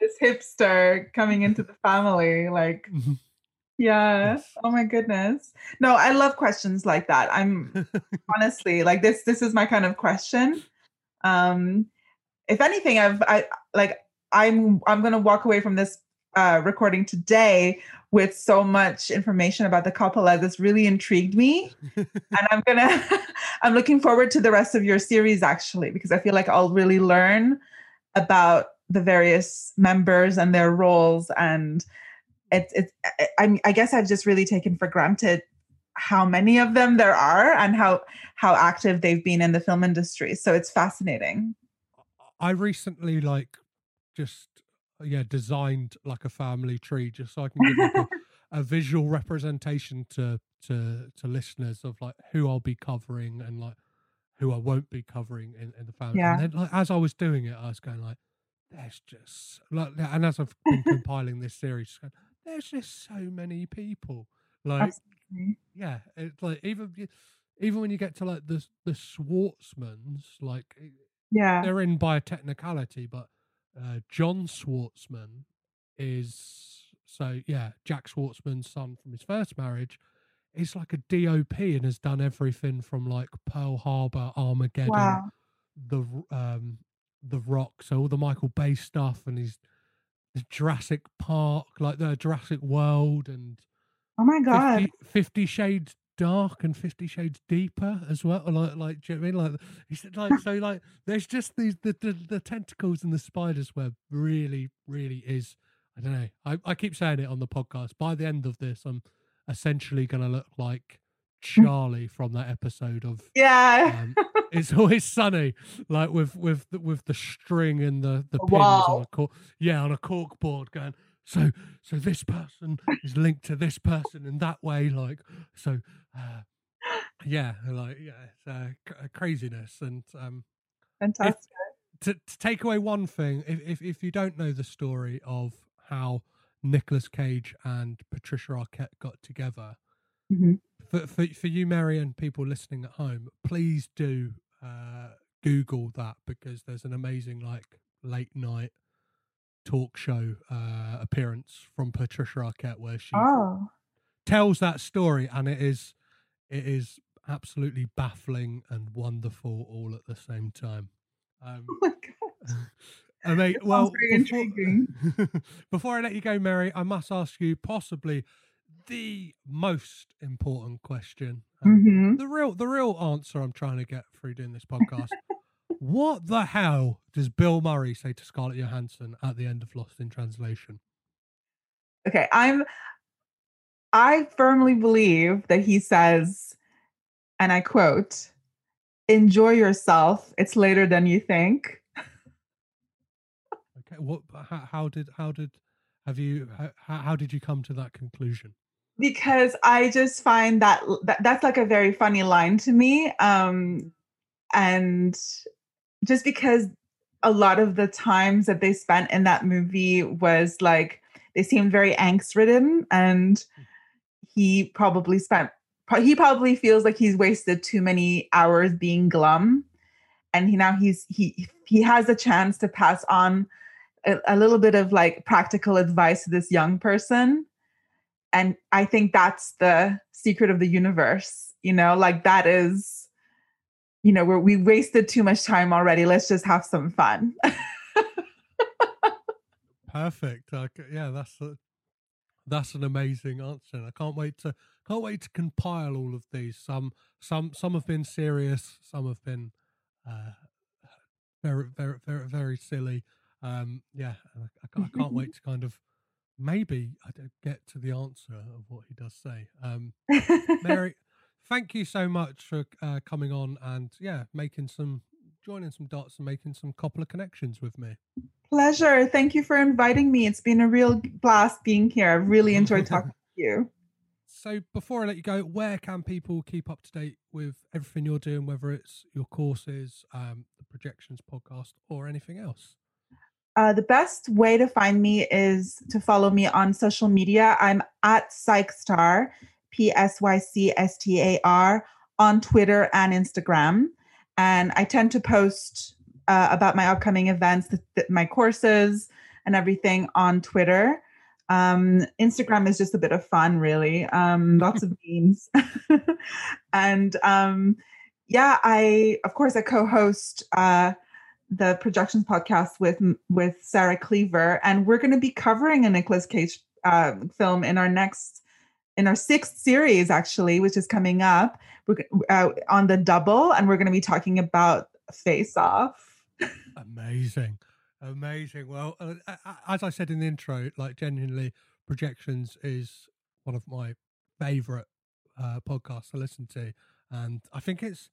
Speaker 5: this hipster coming into the family, like, yeah.
Speaker 1: Yes.
Speaker 5: Oh my goodness. No, I love questions like that. I'm honestly like this. This is my kind of question. Um, if anything, I've I like I'm I'm gonna walk away from this uh, recording today with so much information about the Coppola. This really intrigued me, and I'm gonna I'm looking forward to the rest of your series actually because I feel like I'll really learn about the various members and their roles and it's it's I, I I guess I've just really taken for granted how many of them there are and how how active they've been in the film industry. So it's fascinating.
Speaker 1: I recently like just yeah designed like a family tree just so I can give like a, a visual representation to to to listeners of like who I'll be covering and like who I won't be covering in, in the family.
Speaker 5: Yeah.
Speaker 1: And then like as I was doing it, I was going like, there's just like and as I've been compiling this series, going, there's just so many people. Like
Speaker 5: Absolutely.
Speaker 1: yeah, it's like even even when you get to like the the Schwartzmans, like
Speaker 5: Yeah.
Speaker 1: they're in by technicality, but uh, John Schwartzman is so yeah, Jack Schwartzman's son from his first marriage is like a DOP and has done everything from like Pearl Harbor, Armageddon,
Speaker 5: Wow.
Speaker 1: the um the Rock, so all the Michael Bay stuff, and he's the Jurassic Park, like the Jurassic World, and
Speaker 5: Oh my god.
Speaker 1: 50, 50 shades dark and 50 shades deeper as well like like do you know what i mean like he said like so like there's just these the, the the tentacles and the spider's web really really is i don't know I, I keep saying it on the podcast by the end of this i'm essentially gonna look like charlie from that episode of
Speaker 5: Yeah.
Speaker 1: um, it's always sunny, like with with the, with the string and the the pins on a cork, yeah, on a cork board, going. So so this person is linked to this person in that way, like so. Uh, yeah, like yeah, it's uh, c- craziness and um,
Speaker 5: Fantastic.
Speaker 1: to, to take away one thing, if, if if you don't know the story of how Nicolas Cage and Patricia Arquette got together,
Speaker 5: Mhm.
Speaker 1: for, for for you, Mary, and people listening at home, please do uh, Google that because there's an amazing like late night talk show uh, appearance from Patricia Arquette where she
Speaker 5: Oh.
Speaker 1: tells that story, and it is it is absolutely baffling and wonderful all at the same time. Um,
Speaker 5: Oh my god.
Speaker 1: I mean, well,
Speaker 5: very
Speaker 1: before,
Speaker 5: intriguing.
Speaker 1: before I let you go, Mary, I must ask you possibly the most important question. um,
Speaker 5: Mhm.
Speaker 1: The real, the real answer I'm trying to get through doing this podcast. What the hell does Bill Murray say to Scarlett Johansson at the end of Lost in Translation?
Speaker 5: Okay, I'm I firmly believe that he says, and I quote, enjoy yourself. It's later than you think.
Speaker 1: Okay, what? How, how did? How did? Have you? How, how did you come to that conclusion?
Speaker 5: Because I just find that, that that's like a very funny line to me. Um and just because a lot of the times that they spent in that movie was like they seemed very angst ridden and he probably spent he probably feels like he's wasted too many hours being glum and he now he's he he has a chance to pass on a, a little bit of like practical advice to this young person and i think that's the secret of the universe you know? Like that is you know where we wasted too much time already let's just have some fun
Speaker 1: Perfect. Yeah, that's a, that's an amazing answer. and I can't wait to can't wait to compile all of these. Some some some have been serious. Some have been uh, very very very very silly. Um, yeah, I, I, I can't wait to kind of maybe I don't get to the answer of what he does say. Um, Mary, thank you so much for uh, coming on and yeah, making some joining some dots and making some couple of connections with me.
Speaker 5: pleasure thank you for inviting me it's been a real blast being here i've really enjoyed talking to you
Speaker 1: So before I let you go, where can people keep up to date with everything you're doing, whether it's your courses, um, the projections podcast, or anything else?
Speaker 5: Uh, the best way to find me is to follow me on social media. I'm at PsychStar, P S Y C S T A R, on Twitter and Instagram. And I tend to post uh, about my upcoming events, my courses, and everything on Twitter. Um, Instagram is just a bit of fun, really. Um, lots of memes. and um, yeah, I, of course, I co host. Uh, the projections podcast with with Sarah Cleaver, and we're going to be covering a Nicolas Cage uh, film in our next in our sixth series, actually, which is coming up. We're uh, on the double, and we're going to be talking about Face Off.
Speaker 1: Amazing, amazing. Well, uh, as I said in the intro, like genuinely, projections is one of my favorite uh, podcasts to listen to, and I think it's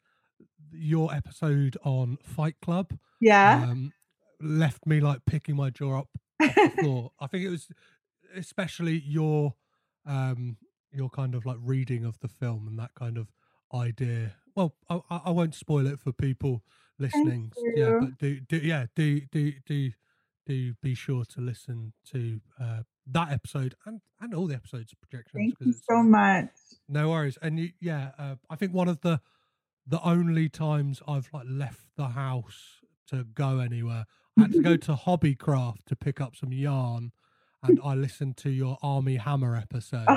Speaker 1: your episode on Fight Club.
Speaker 5: Yeah,
Speaker 1: um, left me like picking my jaw up off the floor. I think it was especially your um your kind of like reading of the film and that kind of idea. Well, I, I won't spoil it for people listening. Yeah, but do do yeah do do do do be sure to listen to uh, that episode and and all the episodes of projections.
Speaker 5: thank you
Speaker 1: it's,
Speaker 5: so much.
Speaker 1: no worries. And you, yeah, uh, I think one of the the only times I've like left the house to go anywhere, I had to go to Hobbycraft to pick up some yarn, and I listened to your Armie Hammer episode,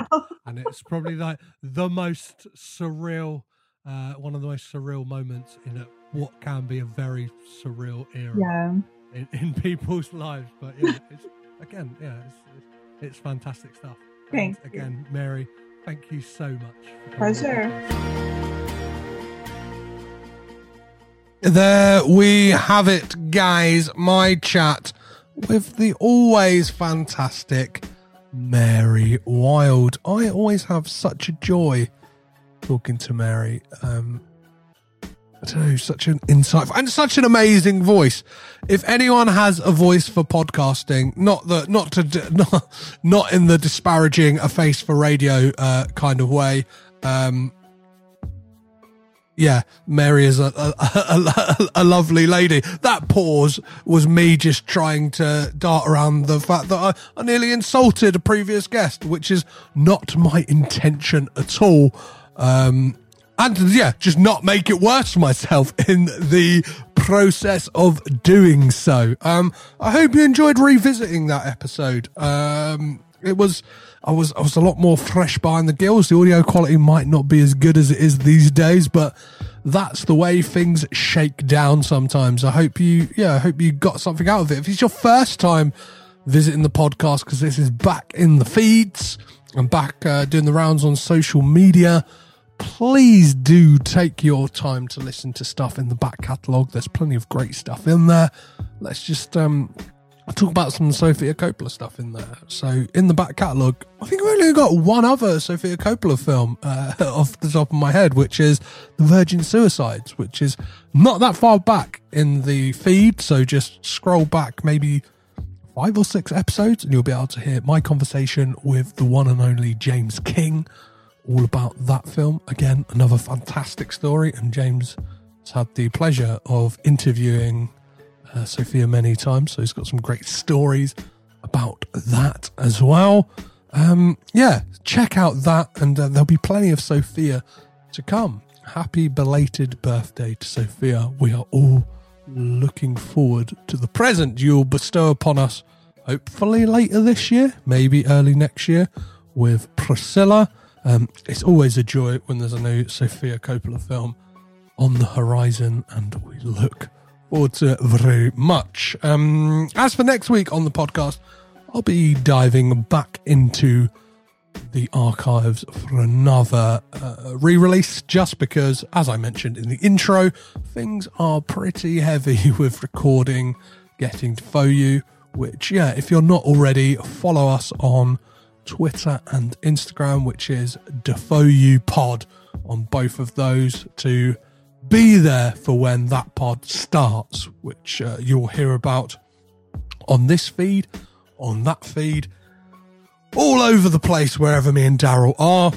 Speaker 1: and it's probably like the most surreal, uh, one of the most surreal moments in a, what can be a very surreal era
Speaker 5: yeah,
Speaker 1: in, in people's lives. But yeah, it's again, yeah, it's it's, it's fantastic stuff. Thanks
Speaker 5: Thank you.
Speaker 1: again, Mary. Thank you so much. for coming
Speaker 5: Pleasure.
Speaker 6: There we have it, guys. My chat with the always fantastic Mary Wild. I always have such a joy talking to Mary. Um, I don't know, such an insightful and such an amazing voice. If anyone has a voice for podcasting, not the not to not not in the disparaging a face for radio uh, kind of way. Um, yeah, Mary is a, a, a, a lovely lady. That pause was me just trying to dart around the fact that I, I nearly insulted a previous guest, which is not my intention at all. Um, and yeah, just not make it worse for myself in the process of doing so. Um, I hope you enjoyed revisiting that episode. Um, it was, I was, I was a lot more fresh behind the gills. The audio quality might not be as good as it is these days, but that's the way things shake down sometimes. I hope you, yeah, I hope you got something out of it. If it's your first time visiting the podcast, because this is back in the feeds,
Speaker 1: I'm back uh, doing the rounds on social media. Please do take your time to listen to stuff in the back catalogue. There's plenty of great stuff in there. Let's just um, talk about some Sofia Coppola stuff in there. So, in the back catalogue, I think I've only got one other Sofia Coppola film uh, off the top of my head, which is The Virgin Suicides, which is not that far back in the feed. So, just scroll back maybe five or six episodes and you'll be able to hear my conversation with the one and only James King all about that film. Again, another fantastic story, and James has had the pleasure of interviewing uh, Sofia many times, so he's got some great stories about that as well. Um, yeah, check out that, and uh, there'll be plenty of Sofia to come. Happy belated birthday to Sofia. We are all looking forward to the present you'll bestow upon us, hopefully later this year, maybe early next year, with Priscilla. Um, it's always a joy when there's a new Sofia Coppola film on the horizon, and we look forward to very much. Um, as for next week on the podcast, I'll be diving back into the archives for another uh, re release just because, as I mentioned in the intro, things are pretty heavy with recording, getting to FOU, which, yeah, if you're not already, follow us on Twitter and Instagram, which is Defoe Pod on both of those to be there for when that pod starts, which uh, you'll hear about on this feed, on that feed, all over the place wherever me and Daryl are.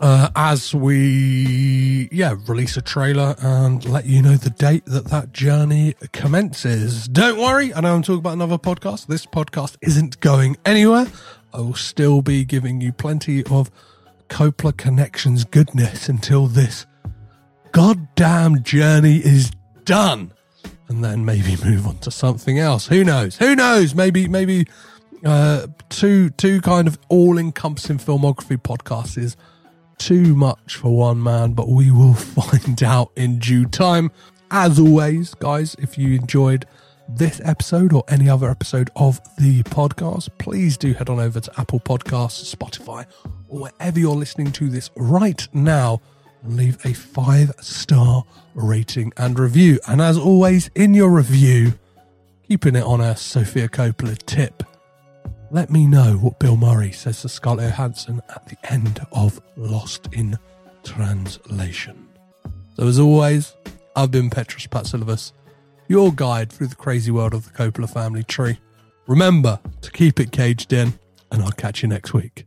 Speaker 1: Uh, as we, yeah, release a trailer and let you know the date that that journey commences. Don't worry, I know I'm talking about another podcast. This podcast isn't going anywhere. I will still be giving you plenty of Coppola Connections goodness until this goddamn journey is done. And then maybe move on to something else. Who knows? Who knows? Maybe, maybe uh, two two kind of all encompassing filmography podcasts is too much for one man, but we will find out in due time. As always, guys, if you enjoyed this episode or any other episode of the podcast, please do head on over to Apple Podcasts, Spotify, or wherever you're listening to this right now leave a five star rating and review. And as always, in your review, keeping it on a Sofia Coppola tip, let me know what Bill Murray says to Scarlett Johansson at the end of Lost in Translation. So, as always, I've been Petros Patsilivus, your guide through the crazy world of the Coppola family tree. Remember to keep it caged in, and I'll catch you next week.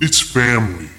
Speaker 7: it's family.